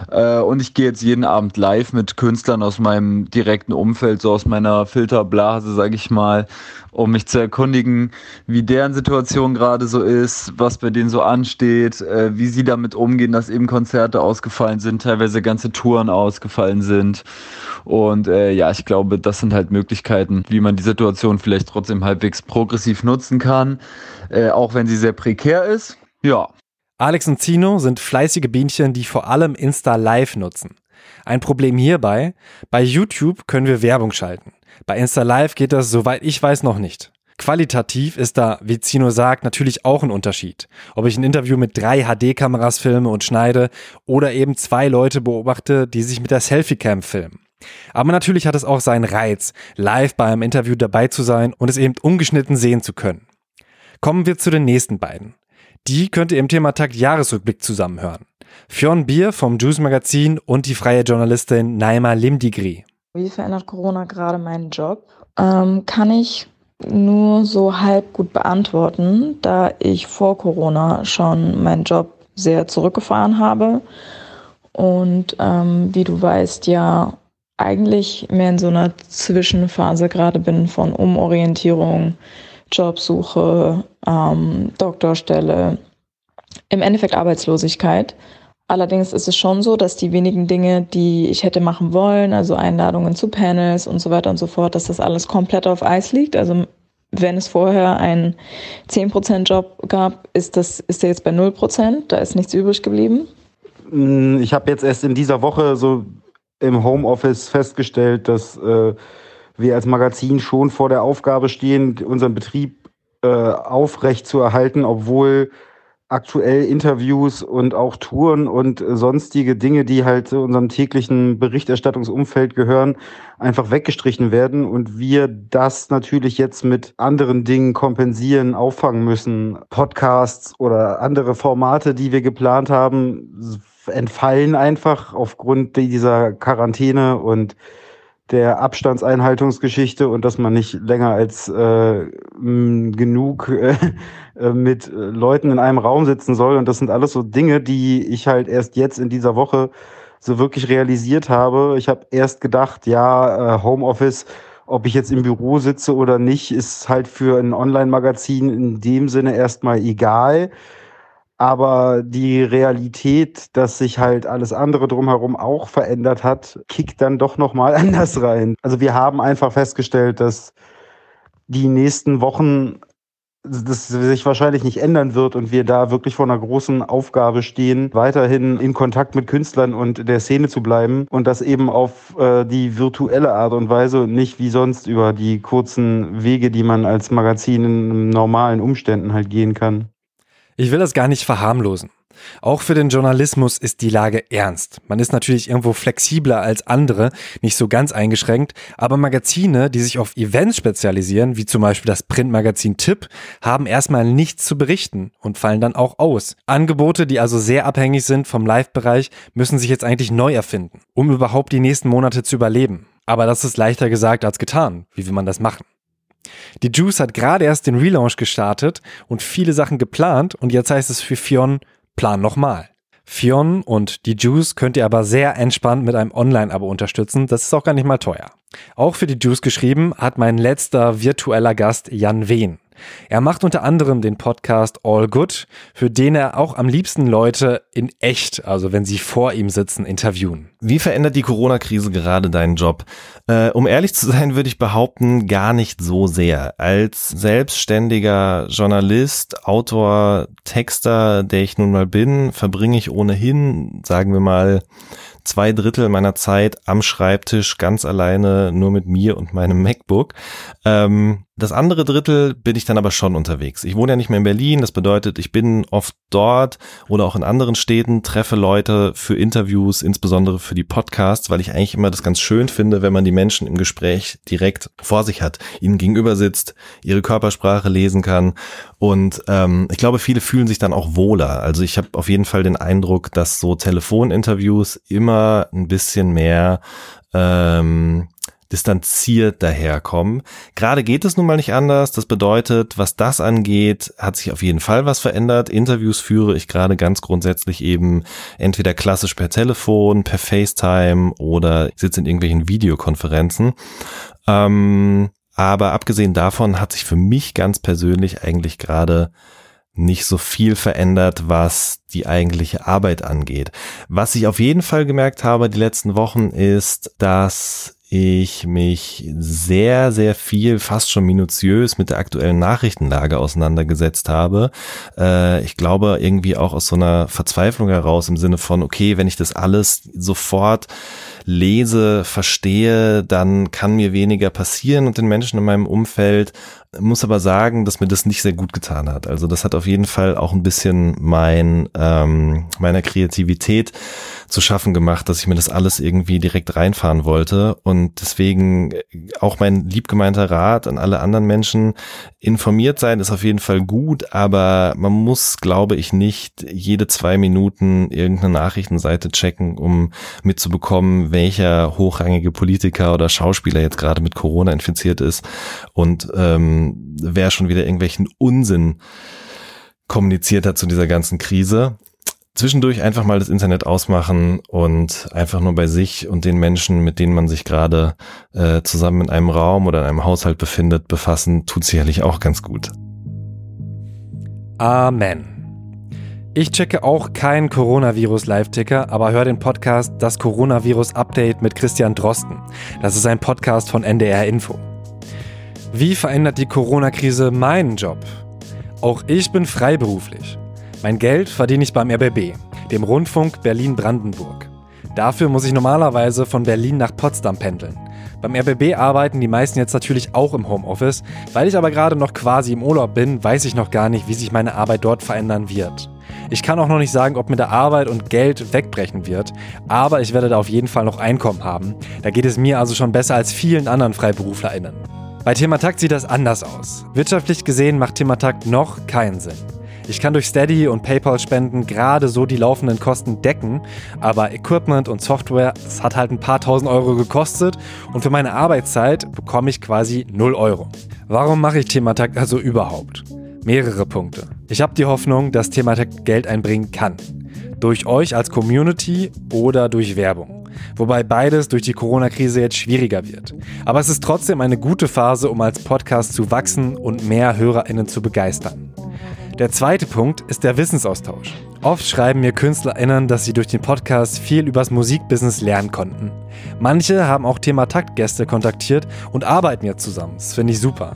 Äh, und ich gehe jetzt jeden Abend live mit Künstlern aus meinem direkten Umfeld, so aus meiner Filterblase, sage ich mal, um mich zu erkundigen, wie deren Situation gerade so ist, was bei denen so ansteht, äh, wie sie damit umgehen, dass eben Konzerte ausgefallen sind, teilweise ganze Touren ausgefallen sind. Und äh, ja, ich glaube, das sind halt Möglichkeiten, wie man die Situation vielleicht trotzdem halbwegs progressiv nutzen kann, äh, auch wenn sie sehr prekär ist. Ja. Alex und Zino sind fleißige Bienchen, die vor allem Insta Live nutzen. Ein Problem hierbei, bei YouTube können wir Werbung schalten. Bei Insta Live geht das, soweit ich weiß, noch nicht. Qualitativ ist da, wie Zino sagt, natürlich auch ein Unterschied. Ob ich ein Interview mit drei HD-Kameras filme und schneide oder eben zwei Leute beobachte, die sich mit der Selfie-Cam filmen. Aber natürlich hat es auch seinen Reiz, live bei einem Interview dabei zu sein und es eben ungeschnitten sehen zu können. Kommen wir zu den nächsten beiden. Die könnt ihr im Thema Takt Jahresrückblick zusammenhören. Fionn Bier vom Juice Magazin und die freie Journalistin Naima Limdigri. Wie verändert Corona gerade meinen Job? Ähm, kann ich nur so halb gut beantworten, da ich vor Corona schon meinen Job sehr zurückgefahren habe und ähm, wie du weißt, ja eigentlich mehr in so einer Zwischenphase gerade bin von Umorientierung, Jobsuche, ähm, Doktorstelle, im Endeffekt Arbeitslosigkeit. Allerdings ist es schon so, dass die wenigen Dinge, die ich hätte machen wollen, also Einladungen zu Panels und so weiter und so fort, dass das alles komplett auf Eis liegt. Also wenn es vorher einen 10% Job gab, ist, das, ist der jetzt bei 0%. Da ist nichts übrig geblieben. Mm, ich habe jetzt erst in dieser Woche so im Homeoffice festgestellt, dass äh, wir als Magazin schon vor der Aufgabe stehen, unseren Betrieb äh, aufrecht zu erhalten, obwohl aktuell Interviews und auch Touren und sonstige Dinge, die halt zu unserem täglichen Berichterstattungsumfeld gehören, einfach weggestrichen werden und wir das natürlich jetzt mit anderen Dingen kompensieren, auffangen müssen. Podcasts oder andere Formate, die wir geplant haben, entfallen einfach aufgrund dieser Quarantäne und der Abstandseinhaltungsgeschichte und dass man nicht länger als äh, genug äh, äh, mit äh, Leuten in einem Raum sitzen soll. Und das sind alles so Dinge, die ich halt erst jetzt in dieser Woche so wirklich realisiert habe. Ich habe erst gedacht, ja, äh, Homeoffice, ob ich jetzt im Büro sitze oder nicht, ist halt für ein Online-Magazin in dem Sinne erstmal egal. Aber die Realität, dass sich halt alles andere drumherum auch verändert hat, kickt dann doch nochmal [laughs] anders rein. Also wir haben einfach festgestellt, dass die nächsten Wochen das sich wahrscheinlich nicht ändern wird und wir da wirklich vor einer großen Aufgabe stehen, weiterhin in Kontakt mit Künstlern und der Szene zu bleiben und das eben auf äh, die virtuelle Art und Weise und nicht wie sonst über die kurzen Wege, die man als Magazin in normalen Umständen halt gehen kann. Ich will das gar nicht verharmlosen. Auch für den Journalismus ist die Lage ernst. Man ist natürlich irgendwo flexibler als andere, nicht so ganz eingeschränkt, aber Magazine, die sich auf Events spezialisieren, wie zum Beispiel das Printmagazin Tipp, haben erstmal nichts zu berichten und fallen dann auch aus. Angebote, die also sehr abhängig sind vom Live-Bereich, müssen sich jetzt eigentlich neu erfinden, um überhaupt die nächsten Monate zu überleben. Aber das ist leichter gesagt als getan. Wie will man das machen? Die Juice hat gerade erst den Relaunch gestartet und viele Sachen geplant und jetzt heißt es für Fionn, plan nochmal. Fionn und die Juice könnt ihr aber sehr entspannt mit einem Online-Abo unterstützen. Das ist auch gar nicht mal teuer. Auch für die Juice geschrieben hat mein letzter virtueller Gast Jan Wehn. Er macht unter anderem den Podcast All Good, für den er auch am liebsten Leute in echt, also wenn sie vor ihm sitzen, interviewen. Wie verändert die Corona-Krise gerade deinen Job? Äh, um ehrlich zu sein, würde ich behaupten, gar nicht so sehr. Als selbstständiger Journalist, Autor, Texter, der ich nun mal bin, verbringe ich ohnehin, sagen wir mal, zwei Drittel meiner Zeit am Schreibtisch ganz alleine nur mit mir und meinem MacBook. Ähm, das andere Drittel bin ich dann aber schon unterwegs. Ich wohne ja nicht mehr in Berlin, das bedeutet, ich bin oft dort oder auch in anderen Städten, treffe Leute für Interviews, insbesondere für die Podcasts, weil ich eigentlich immer das ganz schön finde, wenn man die Menschen im Gespräch direkt vor sich hat, ihnen gegenüber sitzt, ihre Körpersprache lesen kann und ähm, ich glaube, viele fühlen sich dann auch wohler. Also ich habe auf jeden Fall den Eindruck, dass so Telefoninterviews immer ein bisschen mehr ähm, distanziert daherkommen. Gerade geht es nun mal nicht anders. Das bedeutet, was das angeht, hat sich auf jeden Fall was verändert. Interviews führe ich gerade ganz grundsätzlich eben entweder klassisch per Telefon, per FaceTime oder sitze in irgendwelchen Videokonferenzen. Ähm, aber abgesehen davon hat sich für mich ganz persönlich eigentlich gerade nicht so viel verändert, was die eigentliche Arbeit angeht. Was ich auf jeden Fall gemerkt habe die letzten Wochen ist, dass ich mich sehr, sehr viel, fast schon minutiös mit der aktuellen Nachrichtenlage auseinandergesetzt habe. Äh, ich glaube irgendwie auch aus so einer Verzweiflung heraus im Sinne von, okay, wenn ich das alles sofort lese, verstehe, dann kann mir weniger passieren und den Menschen in meinem Umfeld muss aber sagen, dass mir das nicht sehr gut getan hat. Also das hat auf jeden Fall auch ein bisschen mein ähm, meiner Kreativität zu schaffen gemacht, dass ich mir das alles irgendwie direkt reinfahren wollte. Und deswegen auch mein liebgemeinter Rat an alle anderen Menschen, informiert sein ist auf jeden Fall gut, aber man muss, glaube ich, nicht jede zwei Minuten irgendeine Nachrichtenseite checken, um mitzubekommen, welcher hochrangige Politiker oder Schauspieler jetzt gerade mit Corona infiziert ist und ähm, wer schon wieder irgendwelchen Unsinn kommuniziert hat zu dieser ganzen Krise zwischendurch einfach mal das Internet ausmachen und einfach nur bei sich und den Menschen, mit denen man sich gerade äh, zusammen in einem Raum oder in einem Haushalt befindet, befassen, tut sicherlich auch ganz gut. Amen. Ich checke auch keinen Coronavirus-Live-Ticker, aber höre den Podcast Das Coronavirus-Update mit Christian Drosten. Das ist ein Podcast von NDR Info. Wie verändert die Corona-Krise meinen Job? Auch ich bin freiberuflich. Mein Geld verdiene ich beim RBB, dem Rundfunk Berlin-Brandenburg. Dafür muss ich normalerweise von Berlin nach Potsdam pendeln. Beim RBB arbeiten die meisten jetzt natürlich auch im Homeoffice. Weil ich aber gerade noch quasi im Urlaub bin, weiß ich noch gar nicht, wie sich meine Arbeit dort verändern wird. Ich kann auch noch nicht sagen, ob mir der Arbeit und Geld wegbrechen wird, aber ich werde da auf jeden Fall noch Einkommen haben. Da geht es mir also schon besser als vielen anderen FreiberuflerInnen. Bei Thematakt sieht das anders aus. Wirtschaftlich gesehen macht Thematakt noch keinen Sinn. Ich kann durch Steady und PayPal-Spenden gerade so die laufenden Kosten decken, aber Equipment und Software, das hat halt ein paar tausend Euro gekostet und für meine Arbeitszeit bekomme ich quasi 0 Euro. Warum mache ich Thematakt also überhaupt? Mehrere Punkte. Ich habe die Hoffnung, dass Thematakt Geld einbringen kann. Durch euch als Community oder durch Werbung. Wobei beides durch die Corona-Krise jetzt schwieriger wird. Aber es ist trotzdem eine gute Phase, um als Podcast zu wachsen und mehr HörerInnen zu begeistern. Der zweite Punkt ist der Wissensaustausch. Oft schreiben mir KünstlerInnen, dass sie durch den Podcast viel übers Musikbusiness lernen konnten. Manche haben auch Thema Taktgäste kontaktiert und arbeiten jetzt zusammen. Das finde ich super.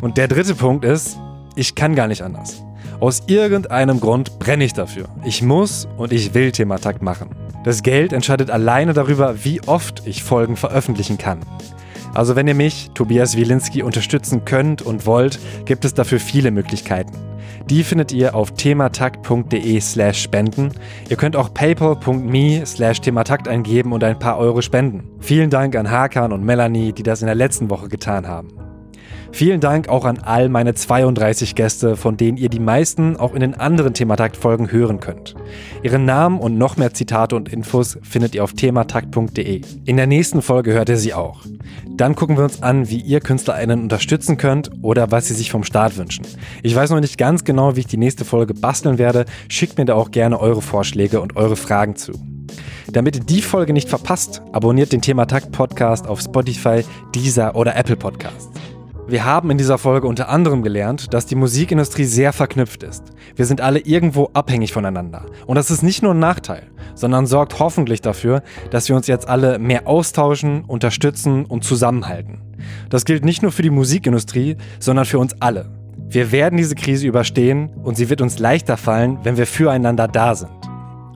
Und der dritte Punkt ist, ich kann gar nicht anders. Aus irgendeinem Grund brenne ich dafür. Ich muss und ich will Thematakt machen. Das Geld entscheidet alleine darüber, wie oft ich Folgen veröffentlichen kann. Also wenn ihr mich, Tobias Wilinski, unterstützen könnt und wollt, gibt es dafür viele Möglichkeiten. Die findet ihr auf thematakt.de slash spenden. Ihr könnt auch paypal.me slash thematakt eingeben und ein paar Euro spenden. Vielen Dank an Hakan und Melanie, die das in der letzten Woche getan haben. Vielen Dank auch an all meine 32 Gäste, von denen ihr die meisten auch in den anderen Thematakt-Folgen hören könnt. Ihren Namen und noch mehr Zitate und Infos findet ihr auf thematakt.de. In der nächsten Folge hört ihr sie auch. Dann gucken wir uns an, wie ihr KünstlerInnen unterstützen könnt oder was sie sich vom Start wünschen. Ich weiß noch nicht ganz genau, wie ich die nächste Folge basteln werde. Schickt mir da auch gerne eure Vorschläge und eure Fragen zu. Damit ihr die Folge nicht verpasst, abonniert den Thematakt Podcast auf Spotify, Deezer oder Apple Podcasts. Wir haben in dieser Folge unter anderem gelernt, dass die Musikindustrie sehr verknüpft ist. Wir sind alle irgendwo abhängig voneinander. Und das ist nicht nur ein Nachteil, sondern sorgt hoffentlich dafür, dass wir uns jetzt alle mehr austauschen, unterstützen und zusammenhalten. Das gilt nicht nur für die Musikindustrie, sondern für uns alle. Wir werden diese Krise überstehen und sie wird uns leichter fallen, wenn wir füreinander da sind.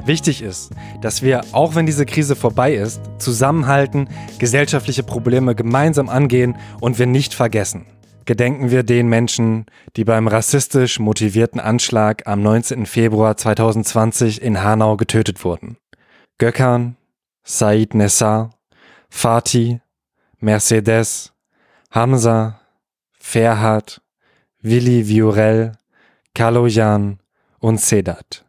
Wichtig ist, dass wir, auch wenn diese Krise vorbei ist, zusammenhalten, gesellschaftliche Probleme gemeinsam angehen und wir nicht vergessen. Gedenken wir den Menschen, die beim rassistisch motivierten Anschlag am 19. Februar 2020 in Hanau getötet wurden. Gökhan, Said Nessar, Fatih, Mercedes, Hamza, Ferhat, Willi Viorel, Kaloyan und Sedat.